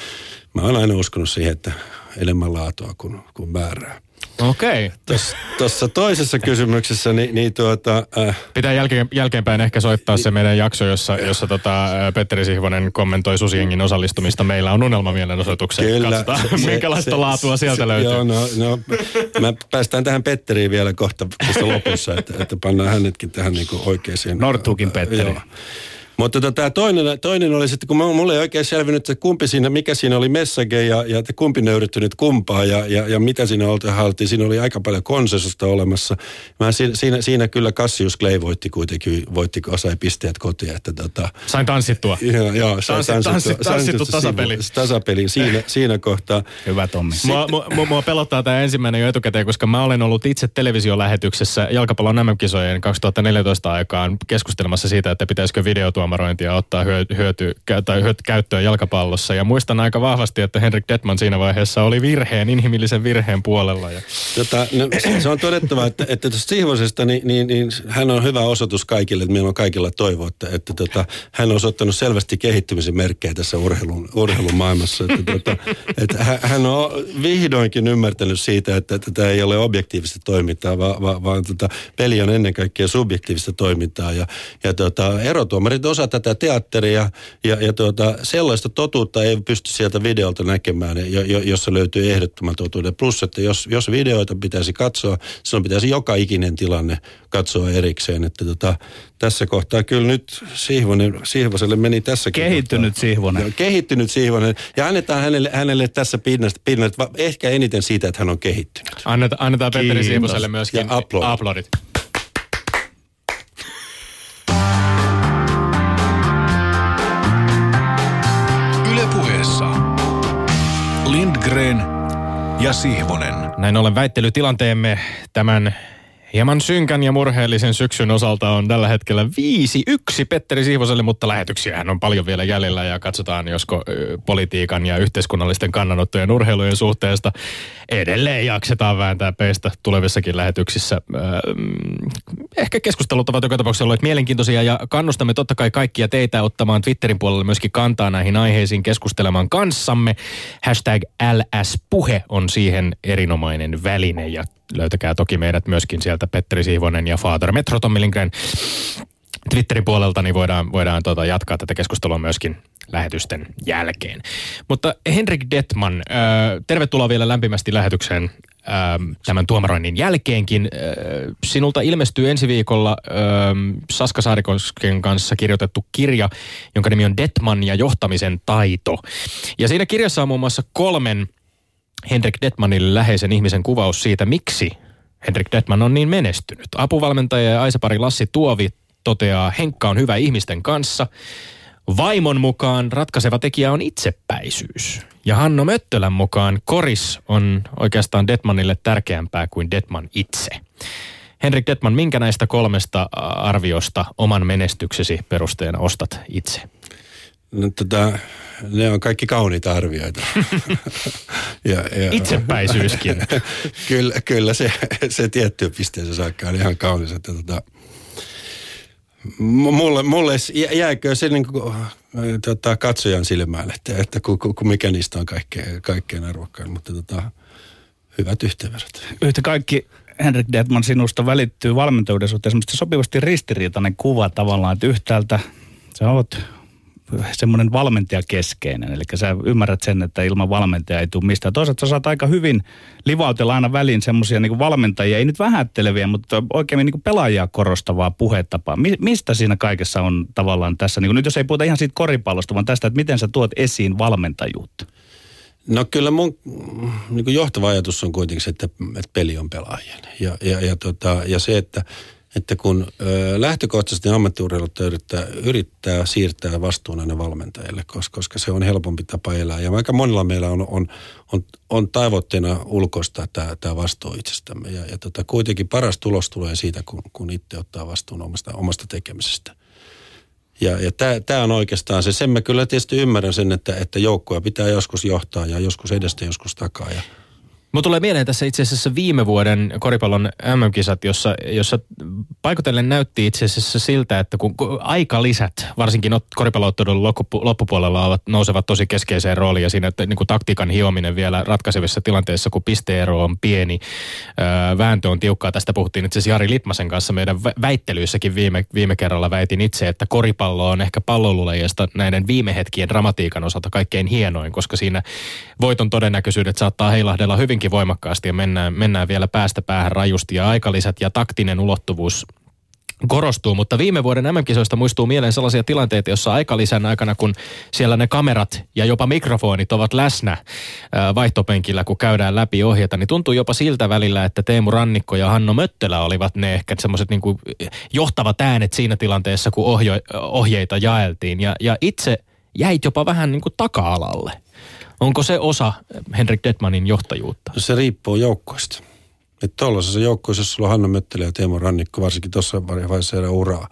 Speaker 2: mä oon aina uskonut siihen, että enemmän laatua kuin, kuin määrää.
Speaker 1: Okei. Okay.
Speaker 2: Tuossa toisessa kysymyksessä, niin, niin tuota... Äh,
Speaker 1: Pitää jälkeen, jälkeenpäin ehkä soittaa se meidän jakso, jossa, jossa tota, Petteri Sihvonen kommentoi Susiengin osallistumista. Meillä on unelmamielenosoitukset.
Speaker 2: Kyllä.
Speaker 1: Katsotaan, se, minkälaista se, laatua sieltä
Speaker 2: se,
Speaker 1: löytyy.
Speaker 2: Joo, no, no, mä päästään tähän Petteriin vielä kohta tässä lopussa, että, että pannaan hänetkin tähän niin oikeaan.
Speaker 3: Nortuukin Petteri. Joo.
Speaker 2: Mutta tota, tämä toinen, toinen oli sitten, kun mulle ei oikein selvinnyt, että kumpi siinä, mikä siinä oli message ja, ja että kumpi nöyryttynyt kumpaa ja, ja, ja mitä siinä haltiin. Siinä oli aika paljon konsensusta olemassa. Mä siinä, siinä, siinä kyllä Cassius Clay voitti kuitenkin, voitti, sai pisteet kotiin. Että tota,
Speaker 1: sain tanssittua.
Speaker 2: Joo, joo sain
Speaker 1: Tanssi,
Speaker 2: tanssittua,
Speaker 1: tanssi, tanssittu tasapeli.
Speaker 2: Tasapeli siinä, <laughs> siinä kohtaa.
Speaker 3: Hyvä Tommi.
Speaker 1: Mua, mua, mua pelottaa tämä ensimmäinen jo etukäteen, koska mä olen ollut itse televisiolähetyksessä jalkapallon MM-kisojen 2014 aikaan keskustelemassa siitä, että pitäisikö videotuomarointia ottaa hyöty, tai hyöty käyttöön jalkapallossa. Ja muistan aika vahvasti, että Henrik Detman siinä vaiheessa oli virheen, inhimillisen virheen puolella. Ja...
Speaker 2: Tota, no, se on todettava, että, että tuosta Sihvosesta, niin, niin, niin, hän on hyvä osoitus kaikille, että meillä on kaikilla toivo, että, että tota, hän on osoittanut selvästi kehittymisen merkkejä tässä urheilun, urheilun maailmassa. Että, tota, että hän on vihdoinkin ymmärtänyt siitä, että, että tämä ei ole objektiivista toimintaa, vaan, vaan, vaan tota, peli on ennen kaikkea subjektiivista toimintaa. Ja, ja tota, erotuomarit osa tätä teatteria ja, ja tuota, sellaista totuutta ei pysty sieltä videolta näkemään, jo, jo, jossa löytyy ehdottoman totuuden. Plus, että jos, jos videoita pitäisi katsoa, silloin pitäisi joka ikinen tilanne katsoa erikseen. Että tota, tässä kohtaa kyllä nyt Sihvonen, Sihvoselle meni tässä
Speaker 3: Kehittynyt
Speaker 2: kohtaa.
Speaker 3: Sihvonen.
Speaker 2: Joo, kehittynyt Sihvonen. Ja annetaan hänelle, hänelle tässä pinnasta, pinnasta ehkä eniten siitä, että hän on kehittynyt.
Speaker 1: Anneta, annetaan Petteri Sihvoselle myöskin
Speaker 2: Ja aplodit.
Speaker 1: aplodit.
Speaker 4: Lindgren ja Sihvonen.
Speaker 1: Näin ollen väittelytilanteemme tämän hieman synkän ja murheellisen syksyn osalta on tällä hetkellä 5-1 Petteri Sihvoselle, mutta lähetyksiähän on paljon vielä jäljellä ja katsotaan, josko politiikan ja yhteiskunnallisten kannanottojen urheilujen suhteesta edelleen jaksetaan vääntää peistä tulevissakin lähetyksissä. Mm, ehkä keskustelut ovat joka tapauksessa olleet mielenkiintoisia ja kannustamme totta kai kaikkia teitä ottamaan Twitterin puolella myöskin kantaa näihin aiheisiin keskustelemaan kanssamme. Hashtag LS-puhe on siihen erinomainen väline ja löytäkää toki meidät myöskin sieltä Petteri Siivonen ja Father Metro Tommi Lindgren Twitterin puolelta, niin voidaan, voidaan tota, jatkaa tätä keskustelua myöskin lähetysten jälkeen. Mutta Henrik Detman, äh, tervetuloa vielä lämpimästi lähetykseen äh, tämän tuomaroinnin jälkeenkin. Äh, sinulta ilmestyy ensi viikolla äh, Saska Saarikosken kanssa kirjoitettu kirja, jonka nimi on Detman ja johtamisen taito. Ja siinä kirjassa on muun muassa kolmen Henrik Detmanille läheisen ihmisen kuvaus siitä, miksi Henrik Detman on niin menestynyt. Apuvalmentaja ja Aisapari Lassi Tuovi toteaa, Henkka on hyvä ihmisten kanssa. Vaimon mukaan ratkaiseva tekijä on itsepäisyys. Ja Hanno Möttölän mukaan koris on oikeastaan Detmanille tärkeämpää kuin Detman itse. Henrik Detman, minkä näistä kolmesta arviosta oman menestyksesi perusteena ostat itse?
Speaker 2: No, tota, ne on kaikki kauniita arvioita. <laughs>
Speaker 1: ja, ja, Itsepäisyyskin. <laughs>
Speaker 2: kyllä, kyllä se, se tiettyyn pisteeseen saakka on ihan kaunis. Että tota, mulle, mulle jääkö se niin kuin, tota, katsojan silmään, että, että ku, ku, mikä niistä on kaikkein, kaikkein arvokkain. Mutta tota, hyvät yhteenvedot.
Speaker 3: Yhtä kaikki Henrik Detman sinusta välittyy valmentajuuden suhteen sopivasti ristiriitainen kuva tavallaan, että yhtäältä sä oot semmoinen valmentajakeskeinen. Eli sä ymmärrät sen, että ilman valmentajaa ei tule mistään. Toisaalta sä saat aika hyvin livautella aina väliin semmoisia niin valmentajia, ei nyt vähätteleviä, mutta oikein niin pelaajia korostavaa puhetapaa. Mi- mistä siinä kaikessa on tavallaan tässä, niin nyt jos ei puhuta ihan siitä koripallosta, vaan tästä, että miten sä tuot esiin valmentajuutta?
Speaker 2: No kyllä mun niin johtava ajatus on kuitenkin se, että, että peli on pelaajien. Ja, ja, ja, tota, ja se, että että kun ö, lähtökohtaisesti ammattiurheilut yrittää, yrittää siirtää vastuun aina valmentajille, koska, koska se on helpompi tapa elää. Ja vaikka monilla meillä on, on, on, on tavoitteena ulkoista tämä, tämä vastuu itsestämme. Ja, ja tota, kuitenkin paras tulos tulee siitä, kun, kun itse ottaa vastuun omasta, omasta tekemisestä. Ja, ja tämä on oikeastaan se. Sen mä kyllä tietysti ymmärrän sen, että, että joukkoja pitää joskus johtaa ja joskus edestä, joskus takaa. Ja,
Speaker 1: Mulla tulee mieleen tässä itse asiassa viime vuoden koripallon MM-kisat, jossa, jossa paikotellen näytti itse asiassa siltä, että kun aikalisät, varsinkin koripalloottelun loppupuolella ovat, nousevat tosi keskeiseen rooliin ja siinä että niin kuin taktiikan hiominen vielä ratkaisevissa tilanteissa, kun pisteero on pieni, ää, vääntö on tiukkaa. Tästä puhuttiin itse asiassa Jari Litmasen kanssa meidän väittelyissäkin viime, viime kerralla väitin itse, että koripallo on ehkä pallolulajista näiden viime hetkien dramatiikan osalta kaikkein hienoin, koska siinä voiton todennäköisyydet saattaa heilahdella hyvinkin hyvinkin voimakkaasti ja mennään, mennään vielä päästä päähän rajusti ja aikalisät ja taktinen ulottuvuus korostuu, mutta viime vuoden MM-kisoista muistuu mieleen sellaisia tilanteita, jossa aikalisän aikana, kun siellä ne kamerat ja jopa mikrofonit ovat läsnä vaihtopenkillä, kun käydään läpi ohjeita, niin tuntuu jopa siltä välillä, että Teemu Rannikko ja Hanno Möttelä olivat ne ehkä semmoiset niin johtavat äänet siinä tilanteessa, kun ohjeita jaeltiin. Ja, ja itse jäit jopa vähän niin kuin taka-alalle. Onko se osa Henrik Detmanin johtajuutta?
Speaker 2: Se riippuu joukkoista. Että tuollaisessa joukkoissa, jos sulla on Hanna Möttelä ja Teemo Rannikko, varsinkin tuossa vaiheessa uraa,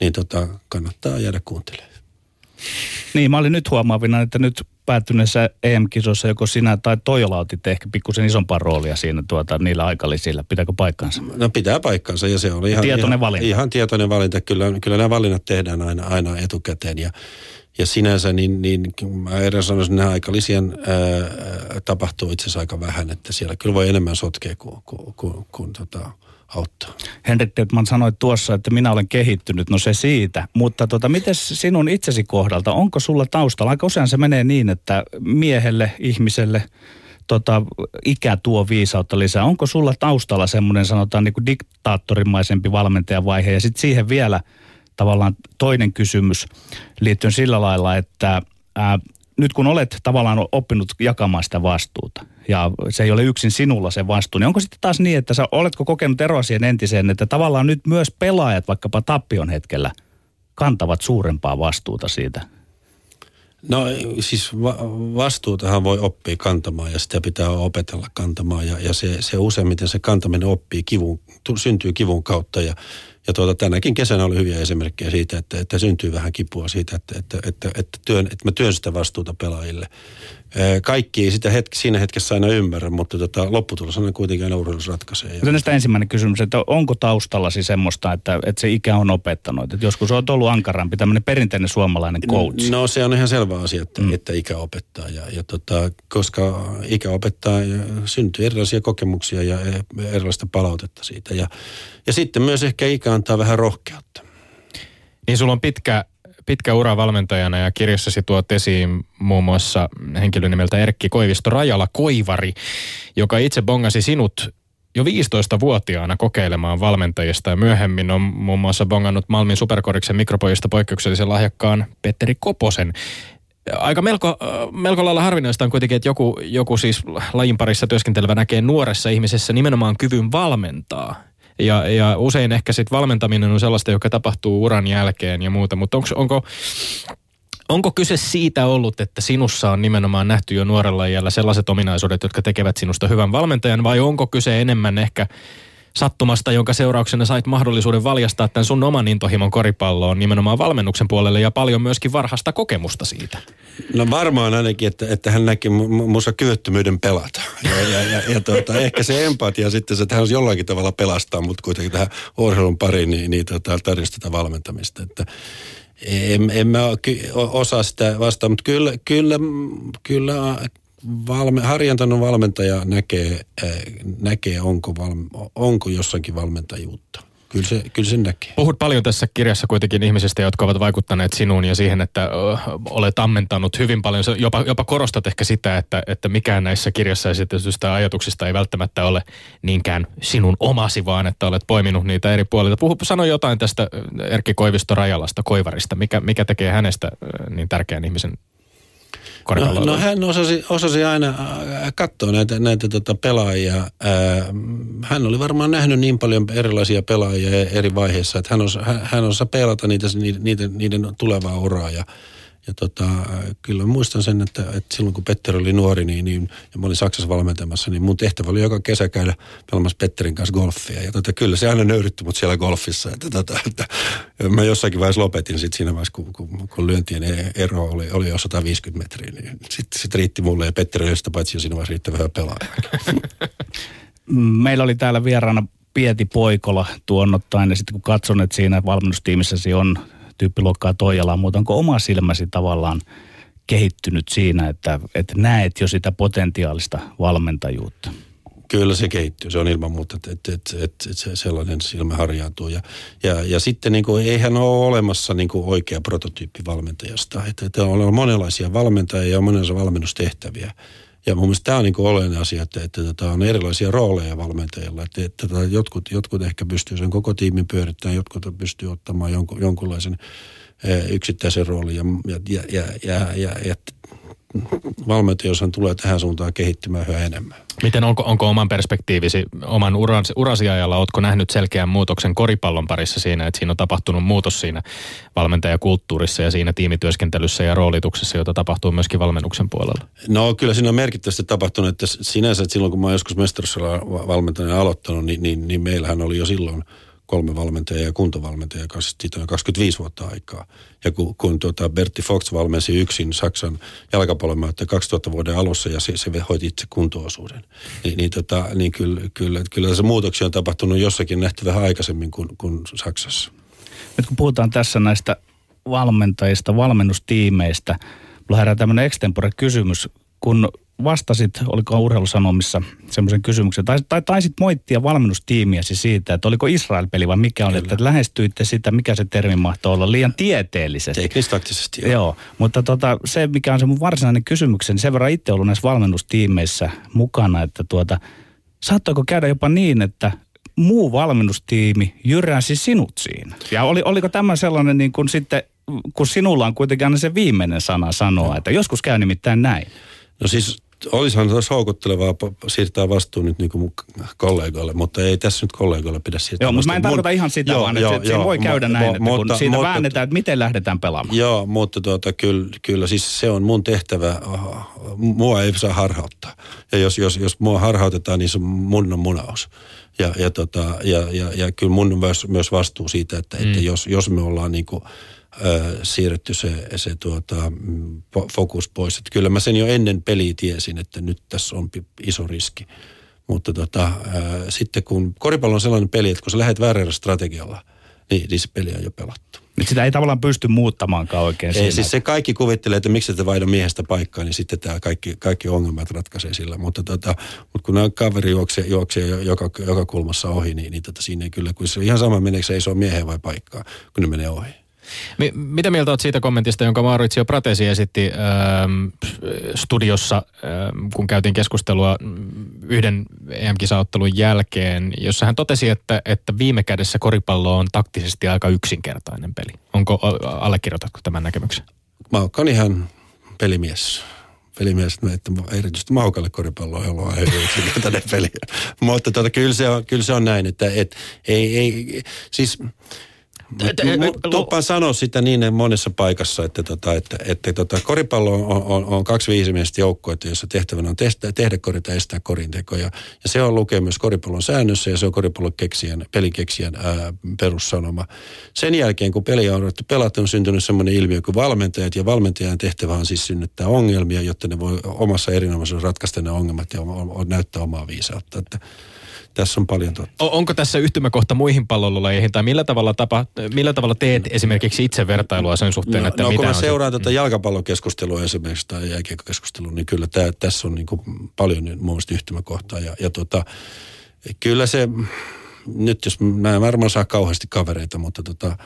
Speaker 2: niin tota, kannattaa jäädä kuuntelemaan.
Speaker 3: Niin, mä olin nyt huomaavina, että nyt päättyneessä EM-kisossa joko sinä tai Toijola otit ehkä pikkusen isompaa roolia siinä tuota, niillä aikalisillä. Pitääkö paikkansa?
Speaker 2: No pitää paikkansa ja se oli ihan,
Speaker 3: tietoinen
Speaker 2: ihan,
Speaker 3: valinta.
Speaker 2: ihan tietoinen valinta. Kyllä, kyllä nämä valinnat tehdään aina, aina etukäteen ja ja sinänsä, niin, niin mä edes sanoisin, että aikalisien ää, tapahtuu itse asiassa aika vähän, että siellä kyllä voi enemmän sotkea kuin, kuin, kuin, kuin tota, auttaa.
Speaker 3: Henrik Detman sanoi tuossa, että minä olen kehittynyt, no se siitä. Mutta tota, miten sinun itsesi kohdalta, onko sulla taustalla? Aika usein se menee niin, että miehelle, ihmiselle, tota, ikä tuo viisautta lisää. Onko sulla taustalla semmoinen sanotaan niin kuin diktaattorimaisempi valmentajavaihe ja sitten siihen vielä – tavallaan toinen kysymys liittyen sillä lailla, että ää, nyt kun olet tavallaan oppinut jakamaan sitä vastuuta ja se ei ole yksin sinulla se vastuu, niin onko sitten taas niin, että sä oletko kokenut eroa siihen entiseen, että tavallaan nyt myös pelaajat vaikkapa tappion hetkellä kantavat suurempaa vastuuta siitä?
Speaker 2: No siis va- vastuutahan voi oppia kantamaan ja sitä pitää opetella kantamaan ja, ja se, se useimmiten se kantaminen oppii kivun, syntyy kivun kautta ja ja tuota, tänäkin kesänä oli hyviä esimerkkejä siitä, että, että syntyy vähän kipua siitä, että, että, että, että, työn, että mä työn sitä vastuuta pelaajille. Kaikki ei sitä hetki, siinä hetkessä aina ymmärrä, mutta tota, lopputulos on kuitenkin aina urheilussa ratkaisee.
Speaker 3: Ja... ensimmäinen kysymys, että onko taustallasi semmoista, että, että se ikä on opettanut? Että joskus on ollut ankarampi, tämmöinen perinteinen suomalainen coach.
Speaker 2: No se on ihan selvä asia, että, mm. että ikä opettaa. Ja, ja tota, koska ikä opettaa, ja syntyy erilaisia kokemuksia ja erilaista palautetta siitä. Ja, ja sitten myös ehkä ikä antaa vähän rohkeutta.
Speaker 1: Niin sulla on pitkä pitkä ura valmentajana ja kirjassasi tuot esiin muun muassa henkilön nimeltä Erkki Koivisto Rajala Koivari, joka itse bongasi sinut jo 15-vuotiaana kokeilemaan valmentajista ja myöhemmin on muun muassa bongannut Malmin superkoriksen mikropojista poikkeuksellisen lahjakkaan Petteri Koposen. Aika melko, melko lailla harvinaista on kuitenkin, että joku, joku siis lajin parissa työskentelevä näkee nuoressa ihmisessä nimenomaan kyvyn valmentaa – ja, ja usein ehkä sitten valmentaminen on sellaista, joka tapahtuu uran jälkeen ja muuta, mutta onko, onko, onko kyse siitä ollut, että sinussa on nimenomaan nähty jo nuorella iällä sellaiset ominaisuudet, jotka tekevät sinusta hyvän valmentajan, vai onko kyse enemmän ehkä sattumasta, jonka seurauksena sait mahdollisuuden valjastaa tämän sun oman intohimon koripalloon nimenomaan valmennuksen puolelle ja paljon myöskin varhasta kokemusta siitä?
Speaker 2: No varmaan ainakin, että, että hän näki muussa kyvyttömyyden pelata. Ja, ja, ja, ja tuota, <laughs> ehkä se empatia sitten, että hän jollakin tavalla pelastaa, mutta kuitenkin tähän urheilun pariin niin, niin tota, tarjosi tätä valmentamista. Että en, en mä osaa sitä vastaa, mutta kyllä, kyllä, kyllä valme, harjantanut valmentaja näkee, äh, näkee onko, valme, onko jossakin valmentajuutta. Kyllä se, kyllä se näkee.
Speaker 1: Puhut paljon tässä kirjassa kuitenkin ihmisistä, jotka ovat vaikuttaneet sinuun ja siihen, että ö, olet ammentanut hyvin paljon. Jopa, jopa korostat ehkä sitä, että, että mikään näissä kirjassa esitetystä ajatuksista ei välttämättä ole niinkään sinun omasi, vaan että olet poiminut niitä eri puolilta. Puhu, sano jotain tästä Erkki Koivisto Rajalasta, Koivarista. Mikä, mikä tekee hänestä niin tärkeän ihmisen
Speaker 2: No, no hän osasi, osasi aina äh, katsoa näitä, näitä tota pelaajia. Äh, hän oli varmaan nähnyt niin paljon erilaisia pelaajia eri vaiheissa, että hän osaa, hän osaa pelata niitä, niiden, niiden tulevaa uraa. Ja, ja tota, kyllä muistan sen, että, että silloin kun Petteri oli nuori niin, niin, ja mä olin Saksassa valmentamassa, niin mun tehtävä oli joka kesä käydä pelaamassa Petterin kanssa golfia. Ja tota, kyllä se aina nöyrytti mut siellä golfissa. Että, tota, että, mä jossakin vaiheessa lopetin sit siinä vaiheessa, kun, kun, kun lyöntien ero oli, oli jo 150 metriä. Niin sitten sit riitti mulle ja Petteri oli sitä paitsi jo siinä vaiheessa riittävä hyvä pelaaja. <laughs>
Speaker 3: Meillä oli täällä vieraana Pieti Poikola tuonnottain ja sitten kun katson, että siinä valmennustiimissäsi on tyyppiluokkaa Toijalaa, mutta onko oma silmäsi tavallaan kehittynyt siinä, että, että näet jo sitä potentiaalista valmentajuutta?
Speaker 2: Kyllä se kehittyy, se on ilman muuta, että, että, että, että, että se sellainen silmä harjaantuu. Ja, ja, ja sitten niin kuin, eihän ole olemassa niin kuin oikea prototyyppi valmentajasta. Että, että on monenlaisia valmentajia ja monenlaisia valmennustehtäviä. Ja mun mielestä tämä on niin oleellinen asia, että, että, että tota, on erilaisia rooleja valmentajilla. Että, että, että tota, jotkut, jotkut ehkä pystyy sen koko tiimin pyörittämään, jotkut pystyy ottamaan jonkun, jonkunlaisen eh, yksittäisen roolin. Ja, ja, ja, ja, ja, ja valmentaja, tulee tähän suuntaan kehittymään yhä enemmän.
Speaker 1: Miten onko, onko oman perspektiivisi, oman uran, urasiajalla, oletko nähnyt selkeän muutoksen koripallon parissa siinä, että siinä on tapahtunut muutos siinä valmentajakulttuurissa ja siinä tiimityöskentelyssä ja roolituksessa, jota tapahtuu myöskin valmennuksen puolella?
Speaker 2: No kyllä siinä on merkittävästi tapahtunut, että sinänsä, että silloin kun mä oon joskus mestaruudella valmentajana aloittanut, niin, niin, niin meillähän oli jo silloin – kolme valmentajaa ja kuntovalmentajaa kanssa. Siitä on 25 vuotta aikaa. Ja kun, kun tuota Bertti Fox valmensi yksin Saksan jalkapallomautta 2000 vuoden alussa ja se, se hoiti itse kuntoosuuden, niin, niin, tota, niin kyllä, kyllä, kyllä tässä muutoksia on tapahtunut jossakin nähty vähän aikaisemmin kuin, kuin Saksassa.
Speaker 3: Nyt kun puhutaan tässä näistä valmentajista, valmennustiimeistä, mulla herää tämmöinen extempore kysymys, kun vastasit, oliko urheilusanomissa, semmoisen kysymyksen, tai, tai taisit moittia valmennustiimiäsi siitä, että oliko Israel-peli vai mikä oli, että lähestyitte sitä, mikä se termi mahtoi olla, liian tieteellisesti.
Speaker 2: Teknistaktisesti, joo.
Speaker 3: joo. Mutta tota, se, mikä on se mun varsinainen kysymykseni, sen verran itse ollut näissä valmennustiimeissä mukana, että tuota, saattoiko käydä jopa niin, että muu valmennustiimi jyräsi sinut siinä? Ja oli, oliko tämä sellainen niin kuin sitten, kun sinulla on kuitenkin aina se viimeinen sana sanoa, että joskus käy nimittäin näin.
Speaker 2: No siis olisihan se houkuttelevaa siirtää vastuu nyt niin kuin kollegoille, mutta ei tässä nyt kollegoille pidä siirtää
Speaker 3: Joo, mutta mä en tarkoita ihan sitä, joo, vaan joo, että joo, voi käydä mo, näin, mo, että mutta, kun siitä mutta, väännetään, että miten lähdetään pelaamaan.
Speaker 2: Joo, mutta tuota, kyllä, kyllä siis se on mun tehtävä, mua ei saa harhauttaa. Ja jos, jos, jos mua harhautetaan, niin se mun on munaus. Ja, ja, tota, ja, ja, ja kyllä mun on myös, myös vastuu siitä, että, mm. että jos, jos me ollaan niin kuin, siirretty se, se tuota, fokus pois. Että kyllä mä sen jo ennen peliä tiesin, että nyt tässä on iso riski. Mutta tota, ää, sitten kun koripallo on sellainen peli, että kun sä lähdet väärällä strategialla, niin, niin se peli on jo pelattu.
Speaker 3: Nyt sitä ei tavallaan pysty muuttamaankaan oikein
Speaker 2: Ei, siinä. siis se kaikki kuvittelee, että miksi te vaihda miehestä paikkaa, niin sitten tämä kaikki, kaikki ongelmat ratkaisee sillä. Mutta, tota, mutta kun nämä kaveri juoksee, juoksee joka, joka kulmassa ohi, niin, niin tota, siinä ei kyllä, kun se ihan sama meneekö se ei se ole miehen vai paikkaa, kun ne menee ohi.
Speaker 1: Mi- mitä mieltä olet siitä kommentista, jonka Maurizio Pratesi esitti ähm, studiossa, ähm, kun käytiin keskustelua yhden EM-kisaottelun jälkeen, jossa hän totesi, että, että viime kädessä koripallo on taktisesti aika yksinkertainen peli. Onko, allekirjoitatko tämän näkemyksen?
Speaker 2: Mä oon ihan pelimies pelimies, että erityisesti maukalle koripallo on ollut yksinkertainen peli. <laughs> Mutta tuota, kyllä, se on, kyllä se on näin, että et, ei, ei, siis Tuppa sanoo sitä niin monessa paikassa, että, tota, että, että tota, koripallo on, on, on kaksi viisimielistä joukkuetta, jossa tehtävänä on tehdä, tehdä korin tai estää korintekoja. Ja, ja se on lukee myös koripallon säännössä ja se on koripallon keksijän, pelikeksijän ää, perussanoma. Sen jälkeen, kun peli on ruvettu pelata, on syntynyt sellainen ilmiö kuin valmentajat. Ja valmentajan tehtävä on siis synnyttää ongelmia, jotta ne voi omassa erinomaisuudessa ratkaista ne ongelmat ja on, on, näyttää omaa viisautta. Että, tässä on paljon totta.
Speaker 1: Onko tässä yhtymäkohta muihin pallolajeihin tai millä tavalla, tapa, millä tavalla teet esimerkiksi itse vertailua sen suhteen,
Speaker 2: no,
Speaker 1: että
Speaker 2: no,
Speaker 1: mitä
Speaker 2: kun
Speaker 1: mä
Speaker 2: seuraan tätä mm. jalkapallokeskustelua esimerkiksi tai jääkiekkokeskustelua, niin kyllä tää, tässä on niin kuin paljon mun mielestä yhtymäkohtaa ja, ja tota, kyllä se nyt jos mä en varmaan saa kauheasti kavereita, mutta tota,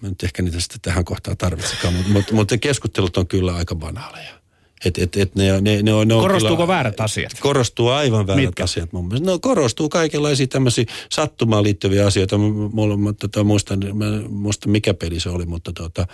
Speaker 2: mä nyt ehkä niitä sitten tähän kohtaan tarvitsekaan, mutta, mutta, mutta keskustelut on kyllä aika banaaleja. Et, et, et ne, ne, ne on, ne on
Speaker 3: Korostuuko
Speaker 2: kyllä,
Speaker 3: väärät asiat?
Speaker 2: Korostuu aivan väärät
Speaker 3: Mitkä?
Speaker 2: asiat mun mielestä. No korostuu kaikenlaisia tämmöisiä sattumaan liittyviä asioita. Mulla, mä, tota, muistan, mä en muista mikä peli se oli, mutta tota,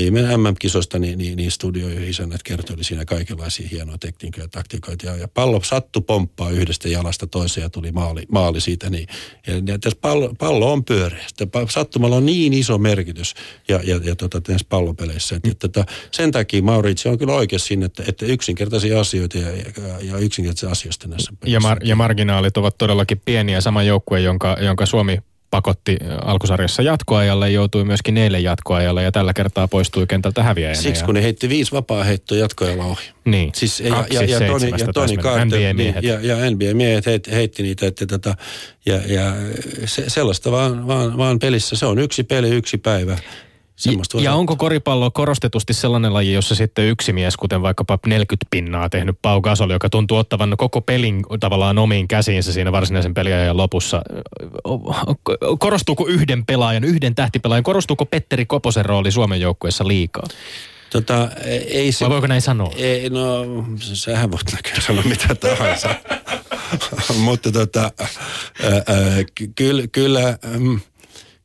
Speaker 2: viime MM-kisosta niin, niin, niin studioisännät kertoi siinä kaikenlaisia hienoja tekniikoita ja taktikoita. Ja, ja pallo sattu pomppaa yhdestä jalasta toiseen ja tuli maali, maali siitä. Niin, ja, ja tässä pallo, pallo on pyöreä. Sattumalla on niin iso merkitys ja, ja, ja tota, näissä pallopeleissä. Et, et, tota, sen takia Mauritio on kyllä oikeassa siinä, että, että yksinkertaisia asioita ja, ja, ja yksinkertaisia asioista näissä peleissä.
Speaker 1: Ja, mar- ja marginaalit ovat todellakin pieniä. Sama joukkue, jonka, jonka Suomi pakotti alkusarjassa jatkoajalle, joutui myöskin eilen jatkoajalle ja tällä kertaa poistui kentältä häviäjänä.
Speaker 2: Siksi kun ne heitti viisi vapaa heittoa jatkojalla ohi.
Speaker 1: Niin,
Speaker 2: Siis, ja,
Speaker 1: kaksi
Speaker 2: ja, ja, Toni, ja Toni. Carter,
Speaker 1: NBA-miehet.
Speaker 2: Niin, ja, ja NBA-miehet heitti, heitti niitä, että tota, ja, ja se, sellaista vaan, vaan, vaan, pelissä. Se on yksi peli, yksi päivä. Semmoista voi
Speaker 1: Ja
Speaker 2: sanoa.
Speaker 1: onko koripallo korostetusti sellainen laji, jossa sitten yksi mies, kuten vaikkapa 40 pinnaa tehnyt Pau Gasol, joka tuntuu ottavan koko pelin tavallaan omiin käsiinsä siinä varsinaisen peliajan lopussa. Korostuuko yhden pelaajan, yhden tähtipelaajan, korostuuko Petteri Koposen rooli Suomen joukkueessa liikaa?
Speaker 2: Tota, ei se,
Speaker 1: Vai voiko näin sanoa?
Speaker 2: Ei, no, sähän voit näköjään sanoa mitä tahansa. <laughs> Mutta tota, ää, ää, ky- kyllä, kyllä, mm,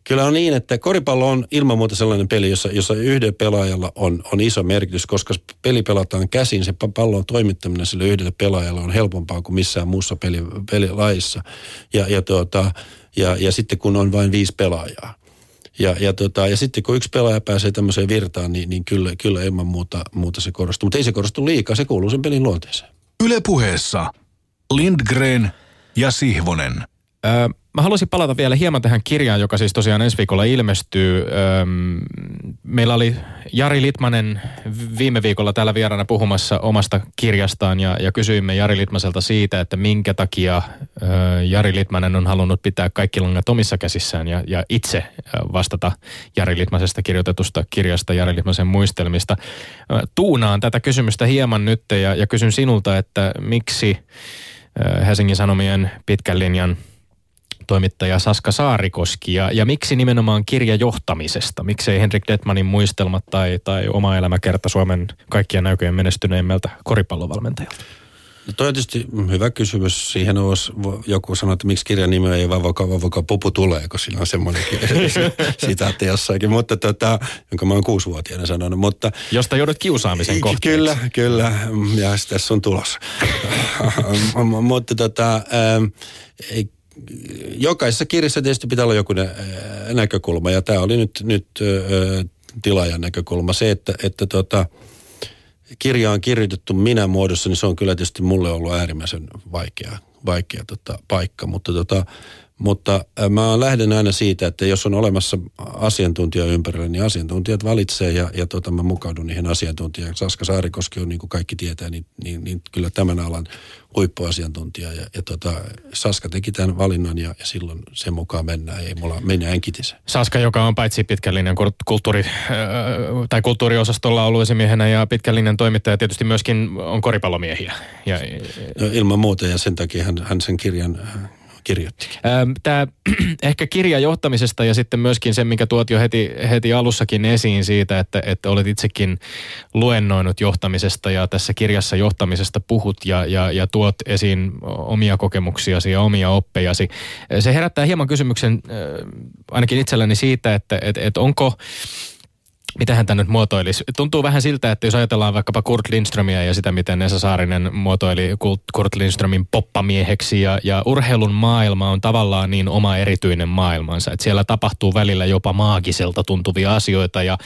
Speaker 2: kyllä on niin, että koripallo on ilman muuta sellainen peli, jossa, jossa yhden pelaajalla on, on iso merkitys, koska peli pelataan käsin, se pa- pallon toimittaminen sille yhdelle pelaajalle on helpompaa kuin missään muussa peli, pelilajissa. Ja, ja, tuota, ja, ja sitten kun on vain viisi pelaajaa. Ja, ja, tota, ja sitten kun yksi pelaaja pääsee tämmöiseen virtaan, niin, niin kyllä, kyllä ilman muuta, muuta se korostuu. Mutta ei se korostu liikaa, se kuuluu sen pelin luonteeseen.
Speaker 4: Yle puheessa Lindgren ja Sihvonen.
Speaker 1: Öö, mä haluaisin palata vielä hieman tähän kirjaan, joka siis tosiaan ensi viikolla ilmestyy. Öö, meillä oli Jari Litmanen viime viikolla täällä vieraana puhumassa omasta kirjastaan ja, ja kysyimme Jari Litmaselta siitä, että minkä takia öö, Jari Litmanen on halunnut pitää kaikki langat omissa käsissään ja, ja itse vastata Jari Litmasesta kirjoitetusta kirjasta Jari Litmasen muistelmista. Tuunaan tätä kysymystä hieman nyt ja, ja kysyn sinulta, että miksi Helsingin Sanomien pitkän linjan toimittaja Saska Saarikoski ja, ja miksi nimenomaan kirja johtamisesta? Miksei Henrik Detmanin muistelmat tai, tai oma elämäkerta Suomen kaikkien näköjen menestyneimmältä koripallovalmentajalta?
Speaker 2: No toi on tietysti hyvä kysymys. Siihen olisi joku sanoa, että miksi kirjan nimi ei vavoka, vavoka pupu tulee, kun siinä on semmoinenkin <laughs> sitaatti jossakin, mutta tota, jonka mä oon kuusivuotiaana sanonut. Mutta,
Speaker 1: Josta joudut kiusaamisen kohteeksi.
Speaker 2: Kyllä, kyllä. Ja tässä on tulos. <laughs> mutta tota, jokaisessa kirjassa tietysti pitää olla joku nä- näkökulma, ja tämä oli nyt, nyt tilaajan näkökulma. Se, että, että tota, kirja on kirjoitettu minä muodossa, niin se on kyllä tietysti mulle ollut äärimmäisen vaikea, vaikea tota, paikka, mutta tota, mutta äh, mä lähden aina siitä, että jos on olemassa asiantuntija ympärillä, niin asiantuntijat valitsee ja, ja tota, mä mukaudun niihin asiantuntijoihin. Saska Saarikoski on, niin kuin kaikki tietää, niin, niin, niin kyllä tämän alan huippuasiantuntija. Ja, ja tota, Saska teki tämän valinnan ja, ja silloin sen mukaan mennään. Ei mulla, minä en kitise.
Speaker 1: Saska, joka on paitsi pitkän linjan kulttuuri, tai kulttuuriosastolla ollut esimiehenä ja pitkän linjan toimittaja, tietysti myöskin on koripallomiehiä. Ja,
Speaker 2: no, ilman muuta ja sen takia hän, hän sen kirjan kirjoitti.
Speaker 1: Tämä <clears throat> ehkä kirja johtamisesta ja sitten myöskin se, minkä tuot jo heti, heti alussakin esiin siitä, että, että olet itsekin luennoinut johtamisesta ja tässä kirjassa johtamisesta puhut ja, ja, ja tuot esiin omia kokemuksiasi ja omia oppejasi. Se herättää hieman kysymyksen ainakin itselläni siitä, että että että onko Mitähän tämä nyt muotoilisi? Tuntuu vähän siltä, että jos ajatellaan vaikkapa Kurt Lindströmiä ja sitä, miten Esa Saarinen muotoili Kurt Lindströmin poppamieheksi ja, ja urheilun maailma on tavallaan niin oma erityinen maailmansa, että siellä tapahtuu välillä jopa maagiselta tuntuvia asioita ja,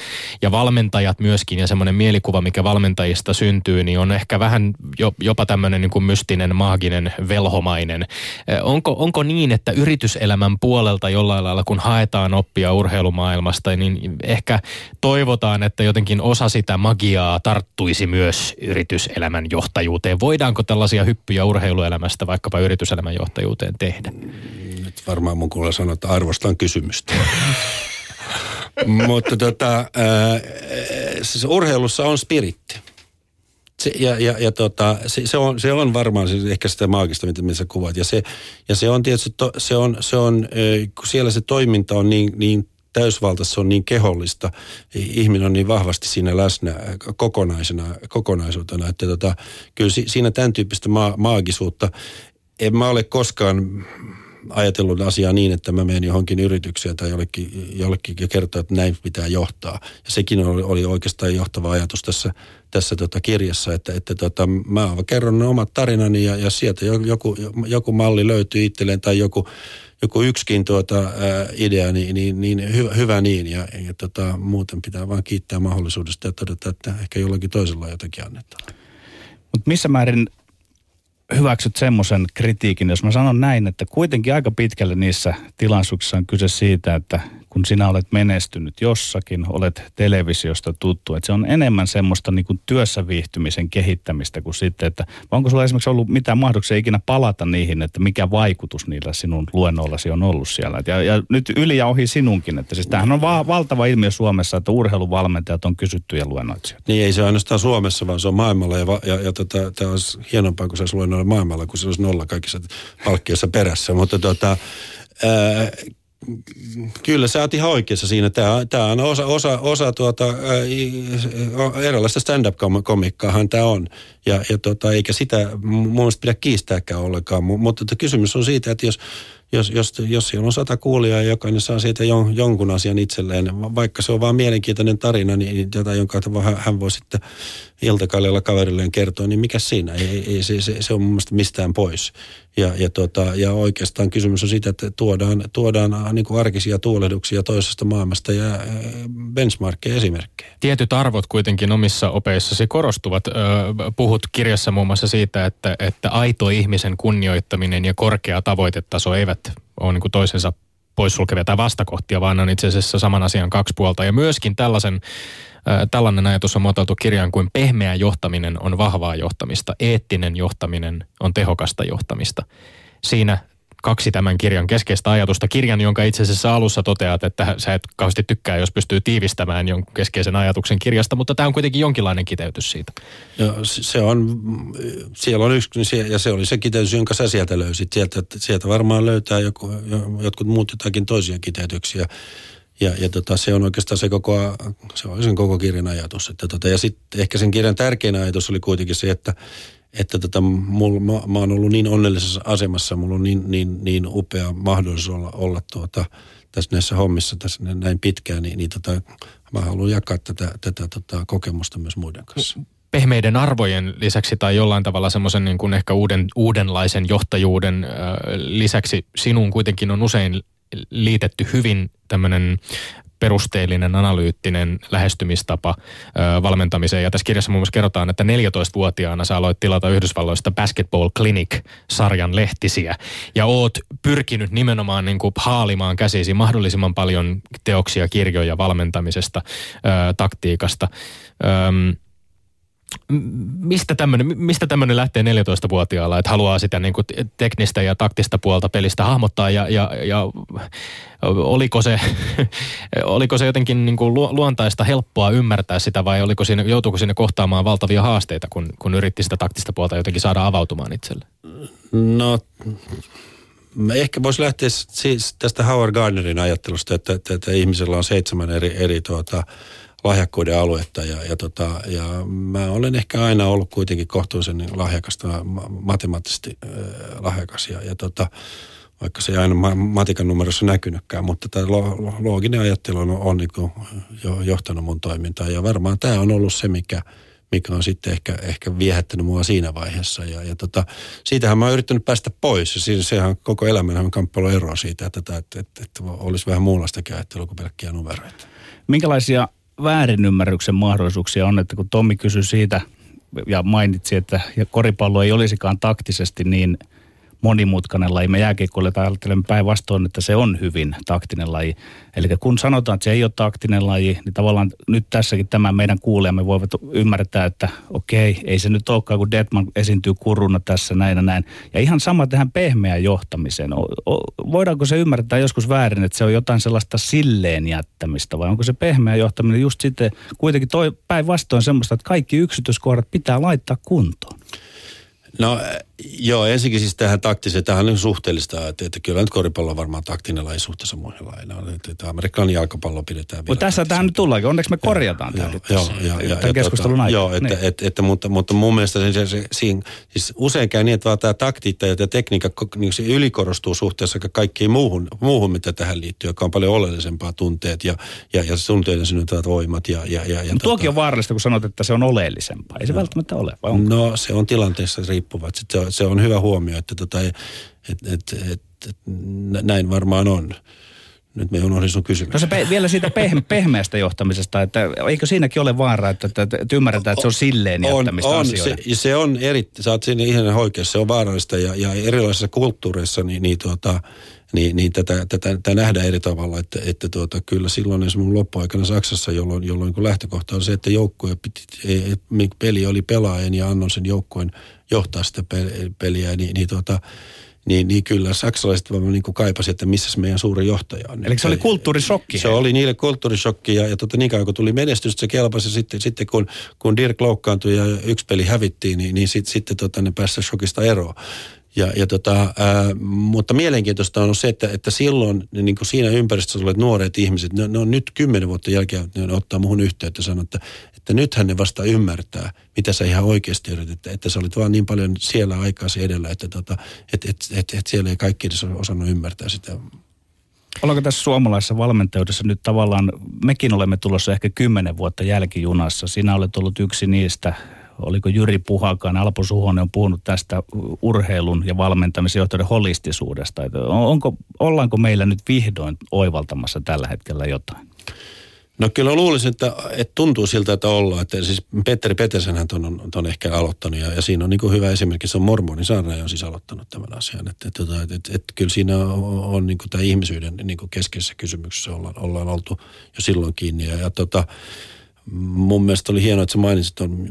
Speaker 1: ja valmentajat myöskin ja semmoinen mielikuva, mikä valmentajista syntyy, niin on ehkä vähän jopa tämmöinen niin kuin mystinen, maaginen, velhomainen. Onko, onko niin, että yrityselämän puolelta jollain lailla, kun haetaan oppia urheilumaailmasta, niin ehkä toi toivotaan, että jotenkin osa sitä magiaa tarttuisi myös yrityselämän johtajuuteen. Voidaanko tällaisia hyppyjä urheiluelämästä vaikkapa yrityselämän johtajuuteen tehdä?
Speaker 2: Nyt varmaan mun kuulee sanoa, että arvostan kysymystä. <laughs> Mutta tota, äh, siis urheilussa on spiritti. Se, ja ja, ja tota, se, se, on, se on varmaan siis ehkä sitä maagista, mitä, mitä sä kuvat. Ja se, ja se on tietysti, to, se on, se on, kun siellä se toiminta on niin, niin täysvaltaista, se on niin kehollista, ihminen on niin vahvasti siinä läsnä kokonaisena, kokonaisuutena, että tota, kyllä siinä tämän tyyppistä ma- maagisuutta, en mä ole koskaan ajatellut asiaa niin, että mä menen johonkin yritykseen tai jollekin, jollekin ja kertoa, että näin pitää johtaa. Ja sekin oli, oli oikeastaan johtava ajatus tässä, tässä tota kirjassa, että, että tota, mä kerron omat tarinani ja, ja sieltä joku, joku malli löytyy itselleen tai joku, joku yksikin tuota, idea, niin, niin, niin hyvä, hyvä niin. Ja, ja tota, muuten pitää vaan kiittää mahdollisuudesta ja todeta, että ehkä jollakin toisella jotakin annetaan.
Speaker 3: Mutta missä määrin hyväksyt semmoisen kritiikin, jos mä sanon näin, että kuitenkin aika pitkälle niissä tilaisuuksissa on kyse siitä, että kun sinä olet menestynyt jossakin, olet televisiosta tuttu, että se on enemmän semmoista niin kuin työssä viihtymisen kehittämistä kuin sitten, että onko sulla esimerkiksi ollut mitään mahdollisuuksia ikinä palata niihin, että mikä vaikutus niillä sinun luennoillasi on ollut siellä. Ja, ja nyt yli ja ohi sinunkin, että siis tämähän on va- valtava ilmiö Suomessa, että urheiluvalmentajat on kysyttyjä luennoitsijoita.
Speaker 2: Niin ei se ainoastaan Suomessa, vaan se on maailmalla ja, ja, ja tota, tämä olisi hienompaa, kun se olisi luennoilla maailmalla, kun se olisi nolla kaikissa palkkioissa perässä, mutta tota, Kyllä sä oot ihan oikeassa siinä. Tämä, tämä on osa, osa, osa tuota, ää, erilaista stand-up-komikkaahan tämä on. Ja, ja tota, eikä sitä mun mielestä pidä kiistääkään ollenkaan. Mutta että kysymys on siitä, että jos, jos, jos, jos siellä on sata kuulijaa ja jokainen saa siitä jon, jonkun asian itselleen, vaikka se on vain mielenkiintoinen tarina, niin jota, jonka hän voi sitten iltakallella kaverilleen kertoa, niin mikä siinä? Ei, ei, se, se, se on mun mielestä mistään pois. Ja, ja, tota, ja oikeastaan kysymys on siitä, että tuodaan, tuodaan äh, niin kuin arkisia tuulehduksia toisesta maailmasta ja äh, benchmarkkeja esimerkkejä.
Speaker 1: Tietyt arvot kuitenkin omissa opeissasi korostuvat. Puhut kirjassa muun muassa siitä, että, että aito ihmisen kunnioittaminen ja korkea tavoitetaso eivät ole niin kuin toisensa poissulkevia tai vastakohtia, vaan on itse asiassa saman asian kaksi puolta. Ja myöskin tällaisen Tällainen ajatus on muotoiltu kirjaan kuin pehmeä johtaminen on vahvaa johtamista, eettinen johtaminen on tehokasta johtamista. Siinä kaksi tämän kirjan keskeistä ajatusta. Kirjan, jonka itse asiassa alussa toteat, että sä et kauheasti tykkää, jos pystyy tiivistämään jonkun keskeisen ajatuksen kirjasta, mutta tämä on kuitenkin jonkinlainen kiteytys siitä.
Speaker 2: Ja se on, siellä on yksi, ja se oli se kiteytys, jonka sä sieltä löysit. Sieltä, sieltä varmaan löytää joku, jotkut muut jotakin toisia kiteytyksiä. Ja, ja tota, se on oikeastaan se koko, se on sen koko kirjan ajatus. Että tota, ja sitten ehkä sen kirjan tärkein ajatus oli kuitenkin se, että, että tota, mul, mä, mä oon ollut niin onnellisessa asemassa, mulla on niin, niin, niin upea mahdollisuus olla, olla tuota, tässä näissä hommissa tässä näin pitkään, niin, niin tota, mä haluan jakaa tätä, tätä tota, kokemusta myös muiden kanssa.
Speaker 1: Pehmeiden arvojen lisäksi tai jollain tavalla semmoisen niin kuin ehkä uuden, uudenlaisen johtajuuden äh, lisäksi sinun kuitenkin on usein liitetty hyvin tämmöinen perusteellinen, analyyttinen lähestymistapa ö, valmentamiseen. Ja tässä kirjassa muun muassa kerrotaan, että 14-vuotiaana sä aloit tilata Yhdysvalloista Basketball Clinic-sarjan lehtisiä. Ja oot pyrkinyt nimenomaan niin kuin haalimaan käsisi mahdollisimman paljon teoksia, kirjoja valmentamisesta, ö, taktiikasta. Ö, mistä tämmöinen, mistä tämmöinen lähtee 14-vuotiaalla, että haluaa sitä niin kuin teknistä ja taktista puolta pelistä hahmottaa ja, ja, ja oliko, se, <laughs> oliko se jotenkin niin kuin luontaista helppoa ymmärtää sitä vai oliko siinä, joutuuko sinne kohtaamaan valtavia haasteita, kun, kun yritti sitä taktista puolta jotenkin saada avautumaan itselle?
Speaker 2: No ehkä voisi lähteä siis tästä Howard Gardnerin ajattelusta, että, että, että ihmisellä on seitsemän eri, eri tuota, lahjakkuuden aluetta ja, ja, tota, ja mä olen ehkä aina ollut kuitenkin kohtuullisen lahjakasta, matemaattisesti äh, lahjakas ja, ja tota, vaikka se ei aina matikan numerossa näkynytkään, mutta tämä looginen ajattelu on, on niin jo johtanut mun toimintaa ja varmaan tämä on ollut se, mikä, mikä on sitten ehkä, ehkä viehättänyt mua siinä vaiheessa. Ja, ja tota, siitähän mä oon yrittänyt päästä pois. Ja siinä, sehän koko elämänhän on kamppailu eroa siitä, että, että, että, että, että olisi vähän muunlaista ajattelua kuin pelkkiä numeroita.
Speaker 3: Minkälaisia väärinymmärryksen mahdollisuuksia on, että kun Tommi kysyi siitä ja mainitsi, että koripallo ei olisikaan taktisesti niin monimutkainen laji. Me jääkiekkoille ajattelemme päinvastoin, että se on hyvin taktinen laji. Eli kun sanotaan, että se ei ole taktinen laji, niin tavallaan nyt tässäkin tämä meidän kuulijamme voivat ymmärtää, että okei, ei se nyt olekaan, kun Detman esiintyy kuruna tässä näin ja näin. Ja ihan sama tähän pehmeään johtamiseen. Voidaanko se ymmärtää joskus väärin, että se on jotain sellaista silleen jättämistä, vai onko se pehmeä johtaminen just sitten kuitenkin toi päinvastoin semmoista, että kaikki yksityiskohdat pitää laittaa kuntoon?
Speaker 2: No joo, ensinnäkin siis tähän taktiseen, tähän on suhteellista, että, että kyllä nyt koripallo on varmaan taktinen laji suhteessa muihin lajiin. Että, että amerikkalainen jalkapallo pidetään
Speaker 3: Mutta tässä tähän nyt tullaankin, onneksi me korjataan tämä nyt joo, joo, ja, tämän keskustelun tota,
Speaker 2: aikana. Joo, että, niin. että, että, mutta, mutta mun mielestä se, se, se, siinä, siis usein käy niin, että vaan tämä taktiikka ja tämä tekniikka niin se ylikorostuu suhteessa kaikkiin muuhun, muuhun, mitä tähän liittyy, joka on paljon oleellisempaa tunteet ja, ja, ja tunteiden synnyttävät voimat. Ja, ja, ja, ja
Speaker 3: tota, tuokin on vaarallista, kun sanot, että se on oleellisempaa. Ei se no, välttämättä ole, vai
Speaker 2: onko? No se on tilanteessa riippuva. Sitten se, se on hyvä huomio, että tota, et, et, et, näin varmaan on. Nyt me unohdin sun kysymys.
Speaker 3: No se pe- vielä siitä peh- <laughs> pehmeästä johtamisesta, että eikö siinäkin ole vaara, että, että, että ymmärretään, että se on silleen jättämistä
Speaker 2: on, on,
Speaker 3: Se,
Speaker 2: se on eri, sä oot siinä ihan oikeassa, se on vaarallista ja, ja erilaisissa kulttuureissa niin, niin, tuota, niin, niin tätä, tätä, tätä, nähdään eri tavalla, että, että tuota, kyllä silloin esimerkiksi loppuaikana Saksassa, jolloin, jolloin kun lähtökohta on se, että joukkoja piti, peli oli pelaajan ja annon sen joukkojen johtaa sitä peliä, niin, niin, tuota, niin, niin kyllä saksalaiset niin kuin kaipasivat, että missä meidän suuri johtaja on.
Speaker 3: Eli se oli kulttuurisokki.
Speaker 2: Se oli niille kulttuurisokki ja, ja tota, niin kauan kun tuli menestystä, se kelpasi sitten, sitten kun, kun Dirk loukkaantui ja yksi peli hävittiin, niin, niin sitten, sitten tota, ne pääsivät shokista eroon. Ja, ja tota, ää, mutta mielenkiintoista on se, että, että silloin niin kuin siinä ympäristössä olevat nuoret ihmiset, ne, ne on nyt kymmenen vuotta jälkeen, ne ottaa muhun yhteyttä ja sanoo, että, että nythän ne vasta ymmärtää, mitä sä ihan oikeasti yritit, että, että sä olit vaan niin paljon siellä aikaasi edellä, että tota, et, et, et, et siellä ei kaikki edes osannut ymmärtää sitä
Speaker 3: Ollaanko tässä suomalaisessa valmentajuudessa nyt tavallaan, mekin olemme tulossa ehkä kymmenen vuotta jälkijunassa. Sinä olet ollut yksi niistä oliko Jyri Puhakaan, Alpo Suhonen on puhunut tästä urheilun ja valmentamisen johtajan holistisuudesta. Onko, ollaanko meillä nyt vihdoin oivaltamassa tällä hetkellä jotain?
Speaker 2: No kyllä luulisin, että, että tuntuu siltä, että ollaan. Että siis Petteri Petersenhän ton on, ton ehkä aloittanut ja, ja siinä on niin kuin hyvä esimerkki, se on mormoni Saarna on siis aloittanut tämän asian. Että, että, että, että, että, että kyllä siinä on, on niin kuin tämä ihmisyyden niin kuin keskeisessä kysymyksessä ollaan, ollaan oltu jo silloin kiinni. Ja, ja tota, mun mielestä oli hienoa, että sä mainitsit tuon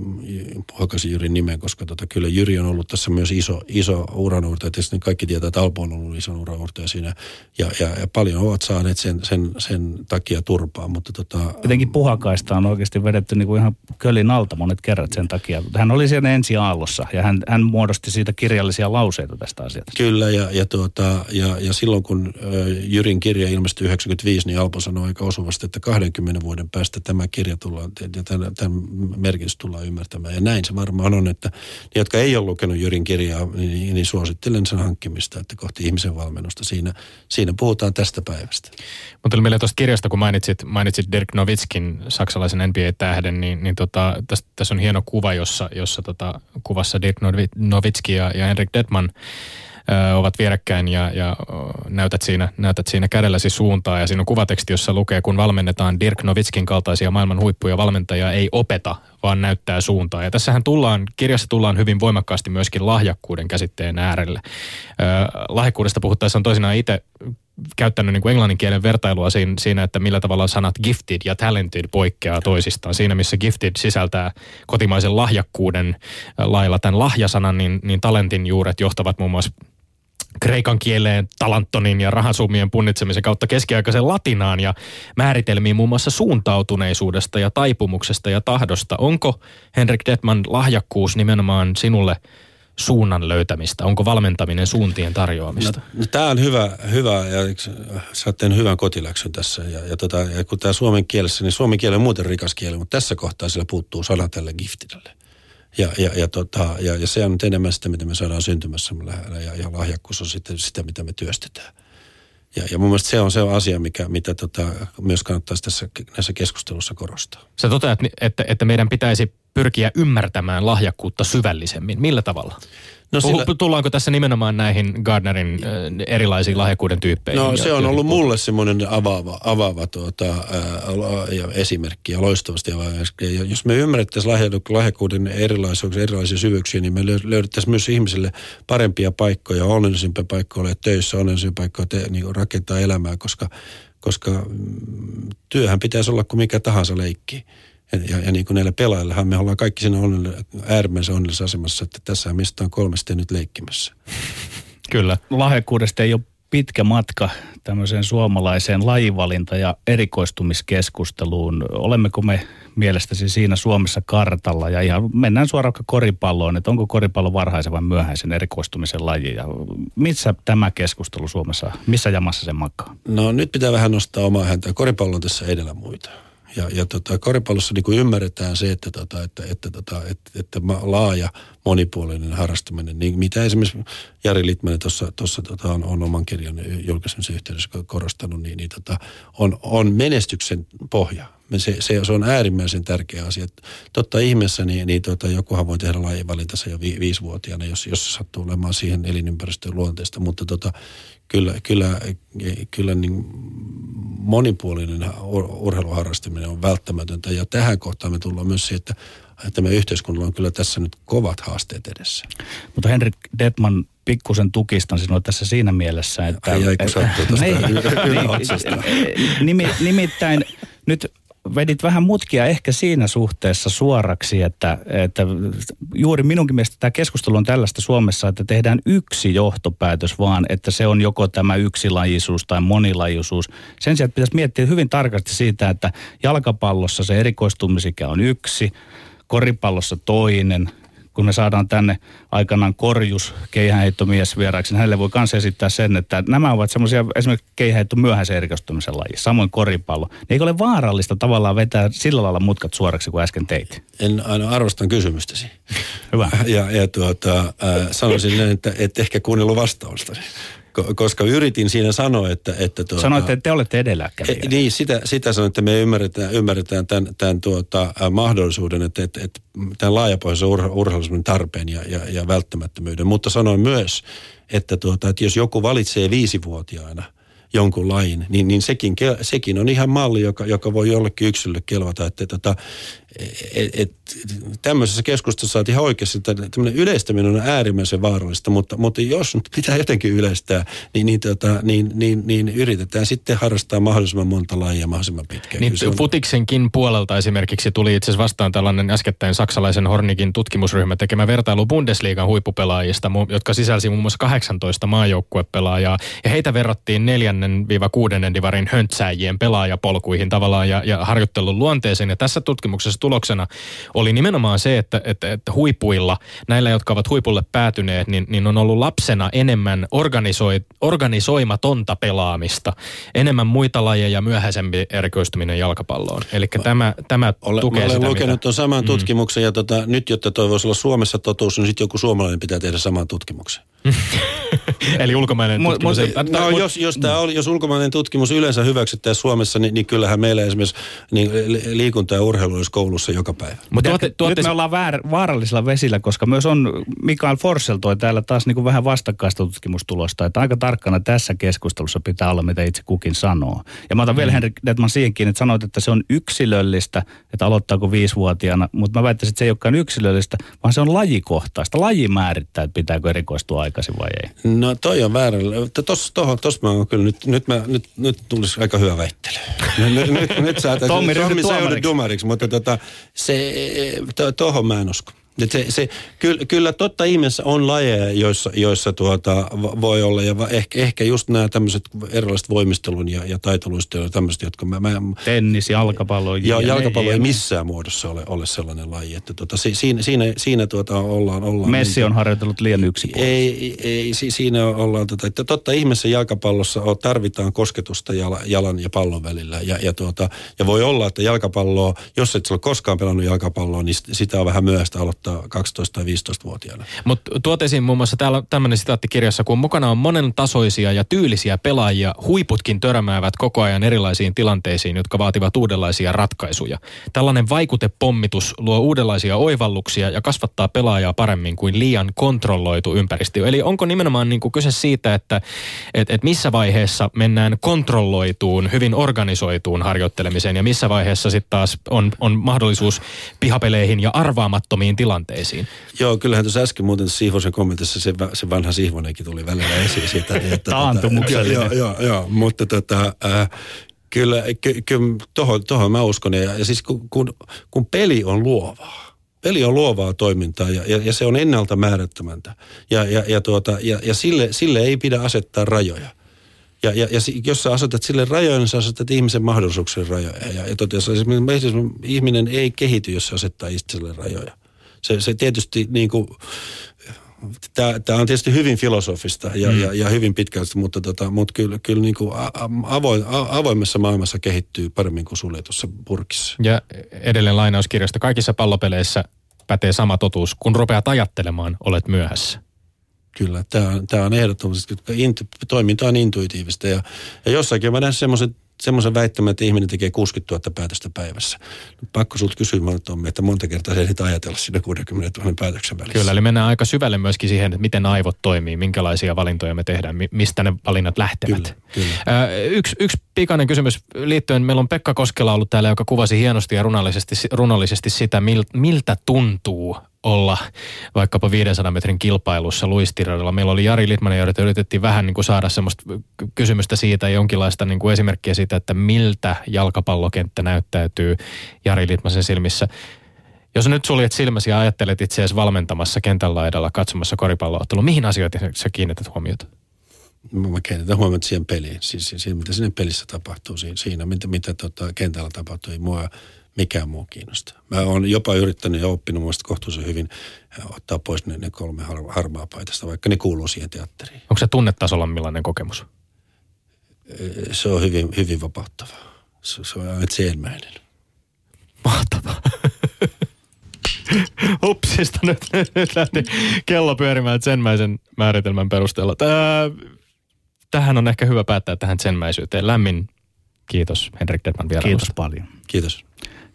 Speaker 2: Puhakasin Jyrin nimen, koska tota, kyllä Jyri on ollut tässä myös iso, iso uranuurtaja. Tietysti kaikki tietää, että Alpo on ollut iso uranuurtaja siinä ja, ja, ja, paljon ovat saaneet sen, sen, sen takia turpaa. Mutta tota,
Speaker 3: Jotenkin Puhakaista on oikeasti vedetty niin kuin ihan kölin alta monet kerrat sen takia. Hän oli siellä ensi aallossa ja hän, hän muodosti siitä kirjallisia lauseita tästä asiasta.
Speaker 2: Kyllä ja, ja, tuota, ja, ja silloin kun Jyrin kirja ilmestyi 95, niin Alpo sanoi aika osuvasti, että 20 vuoden päästä tämä kirja tullaan ja tämän, tämän merkitys tullaan ymmärtämään. Ja näin se varmaan on, että ne, jotka ei ole lukenut Jyrin kirjaa, niin, niin suosittelen sen hankkimista, että kohti ihmisen valmennusta. Siinä, siinä puhutaan tästä päivästä.
Speaker 1: Mutta tuli meille tuosta kirjasta, kun mainitsit, mainitsit Dirk Novitskin, saksalaisen NBA-tähden, niin, niin tota, tässä, tässä on hieno kuva, jossa, jossa tota, kuvassa Dirk Novitski ja, ja Henrik Detman ovat vierekkäin ja, ja näytät, siinä, näytät siinä kädelläsi suuntaa. Ja siinä on kuvateksti, jossa lukee, kun valmennetaan Dirk Novitskin kaltaisia maailman huippuja valmentajia ei opeta, vaan näyttää suuntaa. Ja tässähän tullaan, kirjassa tullaan hyvin voimakkaasti myöskin lahjakkuuden käsitteen äärelle. lahjakkuudesta puhuttaessa on toisinaan itse käyttänyt niin kuin englannin kielen vertailua siinä, siinä, että millä tavalla sanat gifted ja talented poikkeaa toisistaan. Siinä, missä gifted sisältää kotimaisen lahjakkuuden lailla tämän lahjasanan, niin, niin talentin juuret johtavat muun muassa kreikan kieleen, talanttonin ja rahasummien punnitsemisen kautta keskiaikaisen latinaan ja määritelmiin muun muassa suuntautuneisuudesta ja taipumuksesta ja tahdosta. Onko Henrik Detman lahjakkuus nimenomaan sinulle suunnan löytämistä? Onko valmentaminen suuntien tarjoamista?
Speaker 2: No, no tämä on hyvä, hyvä ja sä oot hyvän kotiläksyn tässä. Ja, ja, tota, ja kun tämä suomen kielessä, niin suomen kieli on muuten rikas kieli, mutta tässä kohtaa sillä puuttuu sana tälle giftidelle. Ja, ja, ja, tota, ja, ja se on nyt enemmän sitä, mitä me saadaan syntymässä lähellä ja, ja lahjakkuus on sitten sitä, mitä me työstetään. Ja, ja mun mielestä se on se asia, mikä, mitä tota, myös kannattaisi tässä näissä keskustelussa korostaa.
Speaker 1: Sä toteat, että, että meidän pitäisi pyrkiä ymmärtämään lahjakkuutta syvällisemmin. Millä tavalla? No, sillä... Tullaanko tässä nimenomaan näihin Gardnerin äh, erilaisiin lahjakkuuden tyyppeihin?
Speaker 2: No se on ollut mulle semmoinen avaava, avaava tuota, ää, ja esimerkki ja loistavasti avaava. Ja jos me ymmärrettäisiin lahjakkuuden erilaisuuksia, erilaisia syvyyksiä, niin me löydettäisiin myös ihmisille parempia paikkoja, onnellisempia paikkoja olla töissä, onnellisempia paikkoja te, niin rakentaa elämää, koska, koska mm, työhän pitäisi olla kuin mikä tahansa leikki. Ja, ja, ja niin kuin näillä pelaajilla, me ollaan kaikki siinä onnell- äärimmäisen onnellisessa asemassa, että tässä mistä on kolmesta nyt leikkimässä. <laughs>
Speaker 1: Kyllä.
Speaker 3: Lahjakkuudesta ei ole pitkä matka tämmöiseen suomalaiseen lajivalinta- ja erikoistumiskeskusteluun. Olemmeko me mielestäsi siinä Suomessa kartalla ja ihan mennään suoraan koripalloon, että onko koripallo varhaisen vai myöhäisen erikoistumisen laji ja missä tämä keskustelu Suomessa, missä jamassa se makaa?
Speaker 2: No nyt pitää vähän nostaa omaa häntä. Koripallo on tässä edellä muita. Ja, ja tota, koripallossa niin kuin ymmärretään se, että, tota, että, että, tota, että, että laaja monipuolinen harrastaminen, niin mitä esimerkiksi Jari Litmanen tuossa, tuossa tota, on, on, oman kirjan julkaisemisen yhteydessä korostanut, niin, niin tota, on, on menestyksen pohja. Se, se, se on äärimmäisen tärkeä asia. Totta ihmeessä, niin, niin tota, jokuhan voi tehdä lajivalintansa jo vi, viisivuotiaana, jos, jos sattuu olemaan siihen elinympäristöön luonteesta, mutta tota, kyllä, kyllä, kyllä niin monipuolinen urheiluharrastaminen on välttämätöntä. Ja tähän kohtaan me tullaan myös siihen, että, että me yhteiskunnalla on kyllä tässä nyt kovat haasteet edessä.
Speaker 3: Mutta Henrik Detman pikkusen tukistan sinua tässä siinä mielessä, että...
Speaker 2: Ai, ai kun sattuu tuosta <laughs>
Speaker 3: niin, Nimittäin nyt vedit vähän mutkia ehkä siinä suhteessa suoraksi, että, että juuri minunkin mielestä tämä keskustelu on tällaista Suomessa, että tehdään yksi johtopäätös vaan, että se on joko tämä yksilajisuus tai monilajisuus. Sen sijaan pitäisi miettiä hyvin tarkasti siitä, että jalkapallossa se erikoistumisikä on yksi, koripallossa toinen, kun me saadaan tänne aikanaan korjus keihäheittomies vieraaksi, niin hänelle voi myös esittää sen, että nämä ovat semmoisia esimerkiksi keihäheitto myöhäisen erikoistumisen laji, samoin koripallo. Niin eikö ole vaarallista tavallaan vetää sillä lailla mutkat suoraksi kuin äsken teit?
Speaker 2: En aina arvostan kysymystäsi.
Speaker 3: Hyvä.
Speaker 2: Ja, ja tuota, äh, sanoisin, että et ehkä kuunnellut vastausta koska yritin siinä sanoa, että... että tuota,
Speaker 3: Sanoitte, että te olette edelläkävijä.
Speaker 2: E, niin, sitä, sitä sanoin, että me ymmärretään, ymmärretään tämän, tämän tuota, mahdollisuuden, että, että, että tämän laajapohjaisen ur, urheilullisen tarpeen ja, ja, ja välttämättömyyden. Mutta sanoin myös, että, tuota, että jos joku valitsee viisivuotiaana – jonkun lajin, niin, niin sekin, sekin on ihan malli, joka, joka voi jollekin yksilölle kelvata. Että, tota, et, et, tämmöisessä keskustelussa ihan oikeasti, että tämmöinen yleistäminen on äärimmäisen vaarallista, mutta, mutta jos nyt pitää jotenkin yleistää, niin, niin, tota, niin, niin, niin yritetään sitten harrastaa mahdollisimman monta lajia mahdollisimman pitkään.
Speaker 1: Niin, on... Futiksenkin puolelta esimerkiksi tuli itse asiassa vastaan tällainen äskettäin saksalaisen Hornikin tutkimusryhmä tekemä vertailu Bundesliigan huippupelaajista, jotka sisälsi muun muassa 18 maajoukkuepelaajaa, ja heitä verrattiin neljännen-kuudennen divarin höntsääjien pelaajapolkuihin tavallaan ja, ja harjoittelun luonteeseen, ja tässä tutkimuksessa tuloksena oli nimenomaan se, että, että, että huipuilla, näillä jotka ovat huipulle päätyneet, niin, niin on ollut lapsena enemmän organisoi, organisoimatonta pelaamista, enemmän muita lajeja, myöhäisempi erikoistuminen jalkapalloon. Eli tämä, tämä
Speaker 2: Ole,
Speaker 1: tukee
Speaker 2: olen
Speaker 1: sitä,
Speaker 2: lukenut
Speaker 1: mitä...
Speaker 2: tuon saman mm. tutkimuksen ja tota, nyt, jotta toi voisi olla Suomessa totuus, niin sitten joku suomalainen pitää tehdä saman tutkimuksen. <laughs>
Speaker 1: Eli ulkomainen tutkimus. Ei,
Speaker 2: no, jos, jos, tää oli, jos ulkomainen tutkimus yleensä hyväksyttäisiin Suomessa, niin, niin kyllähän meillä esimerkiksi niin liikunta ja urheilu olisi koulussa joka päivä.
Speaker 3: Mutta tuotte, tuotte... Nyt me ollaan väär, vaarallisilla vesillä, koska myös on Mikael Forssell toi täällä taas niin kuin vähän vastakkaista tutkimustulosta, että aika tarkkana tässä keskustelussa pitää olla, mitä itse kukin sanoo. Ja mä otan mm. vielä Henrik Detman siihenkin, että sanoit, että se on yksilöllistä, että aloittaako viisivuotiaana, mutta mä väittäisin, että se ei olekaan yksilöllistä, vaan se on lajikohtaista. Laji määrittää, että pitääkö erikoistua aikaisin vai ei.
Speaker 2: No toi on väärä. Tuossa tos mä oon kyllä, nyt, nyt, mä, nyt, nyt tulisi aika hyvä väittely. <laughs> nyt, nyt, nyt sä,
Speaker 3: Tommi,
Speaker 2: Tommi sä joudut dumariksi, mutta tota, se, tuohon mä en usko. Et se, se, kyllä, kyllä totta ihmeessä on lajeja, joissa, joissa tuota, voi olla, ja ehkä, ehkä just nämä tämmöiset erilaiset voimistelun ja, ja taitoluistelun ja tämmöiset, jotka mä... mä
Speaker 3: Tennis, jalkapallo.
Speaker 2: Ja, ja jalkapallo ei missään muodossa ole, ole sellainen laji, että tuota, siinä, siinä, siinä tuota ollaan... ollaan
Speaker 3: Messi on harjoitellut liian yksi
Speaker 2: Ei, ei, siinä ollaan, tuota, että totta ihmeessä jalkapallossa tarvitaan kosketusta jalan ja pallon välillä, ja, ja, tuota, ja voi olla, että jalkapalloa, jos et ole koskaan pelannut jalkapalloa, niin sitä on vähän myöhäistä aloittaa 12, 12 tai 15-vuotiaana.
Speaker 1: Mutta tuot esiin muun muassa täällä tämmöinen sitaatti kirjassa, kun mukana on monen tasoisia ja tyylisiä pelaajia, huiputkin törmäävät koko ajan erilaisiin tilanteisiin, jotka vaativat uudenlaisia ratkaisuja. Tällainen vaikutepommitus luo uudenlaisia oivalluksia ja kasvattaa pelaajaa paremmin kuin liian kontrolloitu ympäristö. Eli onko nimenomaan niin kuin kyse siitä, että et, et missä vaiheessa mennään kontrolloituun, hyvin organisoituun harjoittelemiseen ja missä vaiheessa sitten taas on, on mahdollisuus pihapeleihin ja arvaamattomiin tilanteisiin?
Speaker 2: Joo, kyllähän tuossa äsken muuten Sihvosen kommentissa se, se vanha Sihvonenkin tuli välillä esiin siitä. Että,
Speaker 3: Taantumuksellinen.
Speaker 2: Joo, joo, joo, mutta tota, äh, kyllä, ky, kyllä tohon, tohon mä uskon. Ja, ja siis kun, kun, kun peli on luovaa, peli on luovaa toimintaa ja, ja, ja se on ennalta määrättömäntä. Ja, ja, ja, tuota, ja, ja sille, sille ei pidä asettaa rajoja. Ja, ja, ja jos sä asetat sille rajoja, niin sä asetat ihmisen mahdollisuuksien rajoja. Ja, ja totta, ihminen ei kehity, jos se asettaa itselle rajoja. Se, se tietysti niin kuin, tämä on tietysti hyvin filosofista ja, mm. ja, ja hyvin pitkälti, mutta, tota, mutta kyllä, kyllä niin kuin avoin, avoimessa maailmassa kehittyy paremmin kuin suljetussa purkissa.
Speaker 1: Ja edelleen lainauskirjasta. Kaikissa pallopeleissä pätee sama totuus. Kun rupeat ajattelemaan, olet myöhässä.
Speaker 2: Kyllä, tämä on, tämä on ehdottomasti, toiminta on intuitiivista ja, ja jossakin mä näen semmoisen semmoisen väittämän, että ihminen tekee 60 000 päätöstä päivässä. Pakko sulta kysyä, Tommi, että monta kertaa se ehdit ajatella sinne 60 000 päätöksen välissä.
Speaker 1: Kyllä, eli mennään aika syvälle myöskin siihen, että miten aivot toimii, minkälaisia valintoja me tehdään, mistä ne valinnat lähtevät.
Speaker 2: Kyllä, kyllä.
Speaker 1: Ö, yksi, yksi pikainen kysymys liittyen, meillä on Pekka Koskela ollut täällä, joka kuvasi hienosti ja runollisesti, runollisesti sitä, miltä tuntuu olla vaikkapa 500 metrin kilpailussa luistiradalla. Meillä oli Jari Litmanen, jota yritettiin vähän niin kuin saada semmoista kysymystä siitä, jonkinlaista niin kuin esimerkkiä siitä, että miltä jalkapallokenttä näyttäytyy Jari Litmasen silmissä. Jos nyt suljet silmäsi ja ajattelet itse valmentamassa kentän laidalla katsomassa koripalloottelua, mihin asioihin sä kiinnität huomiota?
Speaker 2: Mä kiinnitän huomiota siihen peliin, siis siihen, mitä sinne pelissä tapahtuu, siinä, mitä, mitä tota, kentällä tapahtuu. Mua mikään muu kiinnostaa. Mä oon jopa yrittänyt ja oppinut muista kohtuullisen hyvin ottaa pois ne, ne kolme har, harmaa paitasta, vaikka ne kuuluu siihen teatteriin.
Speaker 1: Onko se tunnetasolla millainen kokemus?
Speaker 2: Se on hyvin, hyvin vapauttavaa. Se, se on aivan ensimmäinen.
Speaker 1: Mahtavaa. <laughs> Upsista nyt, nyt lähti kello pyörimään senmäisen määritelmän perusteella. Tää, tähän on ehkä hyvä päättää tähän senmäisyyteen. Lämmin kiitos Henrik Dedman vierailusta.
Speaker 3: Kiitos paljon.
Speaker 2: Kiitos.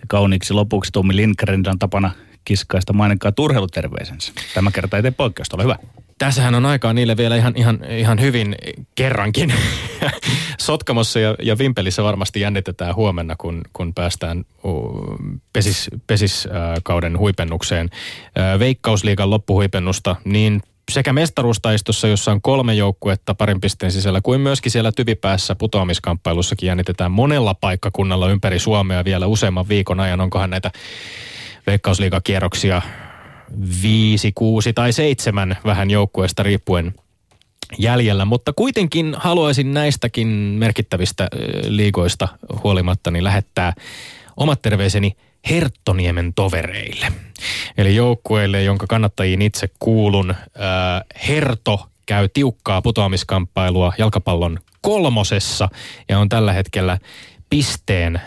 Speaker 3: Ja kauniiksi lopuksi Tommi Lindgren on tapana kiskaista maininkaa turheiluterveisensä. Tämä kerta ei tee poikkeusta, ole hyvä.
Speaker 1: Tässähän on aikaa niille vielä ihan, ihan, ihan hyvin kerrankin. <laughs> Sotkamossa ja, ja Vimpelissä varmasti jännitetään huomenna, kun, kun päästään uh, pesis, pesiskauden huipennukseen. Uh, Veikkausliigan loppuhuipennusta niin sekä mestaruustaistossa, jossa on kolme joukkuetta parin pisteen sisällä, kuin myöskin siellä tyvipäässä putoamiskamppailussakin jännitetään monella paikkakunnalla ympäri Suomea vielä useamman viikon ajan. Onkohan näitä veikkausliigakierroksia viisi, kuusi tai seitsemän vähän joukkueesta riippuen jäljellä, mutta kuitenkin haluaisin näistäkin merkittävistä liigoista huolimatta niin lähettää omat terveiseni Herttoniemen tovereille. Eli joukkueelle, jonka kannattajiin itse kuulun. Äh, Herto käy tiukkaa putoamiskamppailua jalkapallon kolmosessa ja on tällä hetkellä pisteen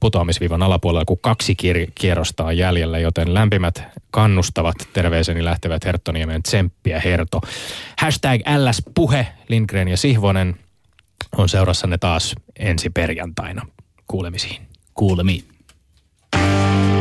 Speaker 1: putoamisviivan alapuolella, kun kaksi kierrosta on jäljellä, joten lämpimät kannustavat terveiseni lähtevät Herttoniemen tsemppiä Herto. Hashtag LS Puhe, Lindgren ja Sihvonen on seurassanne taas ensi perjantaina. Kuulemisiin.
Speaker 3: Kuulemiin.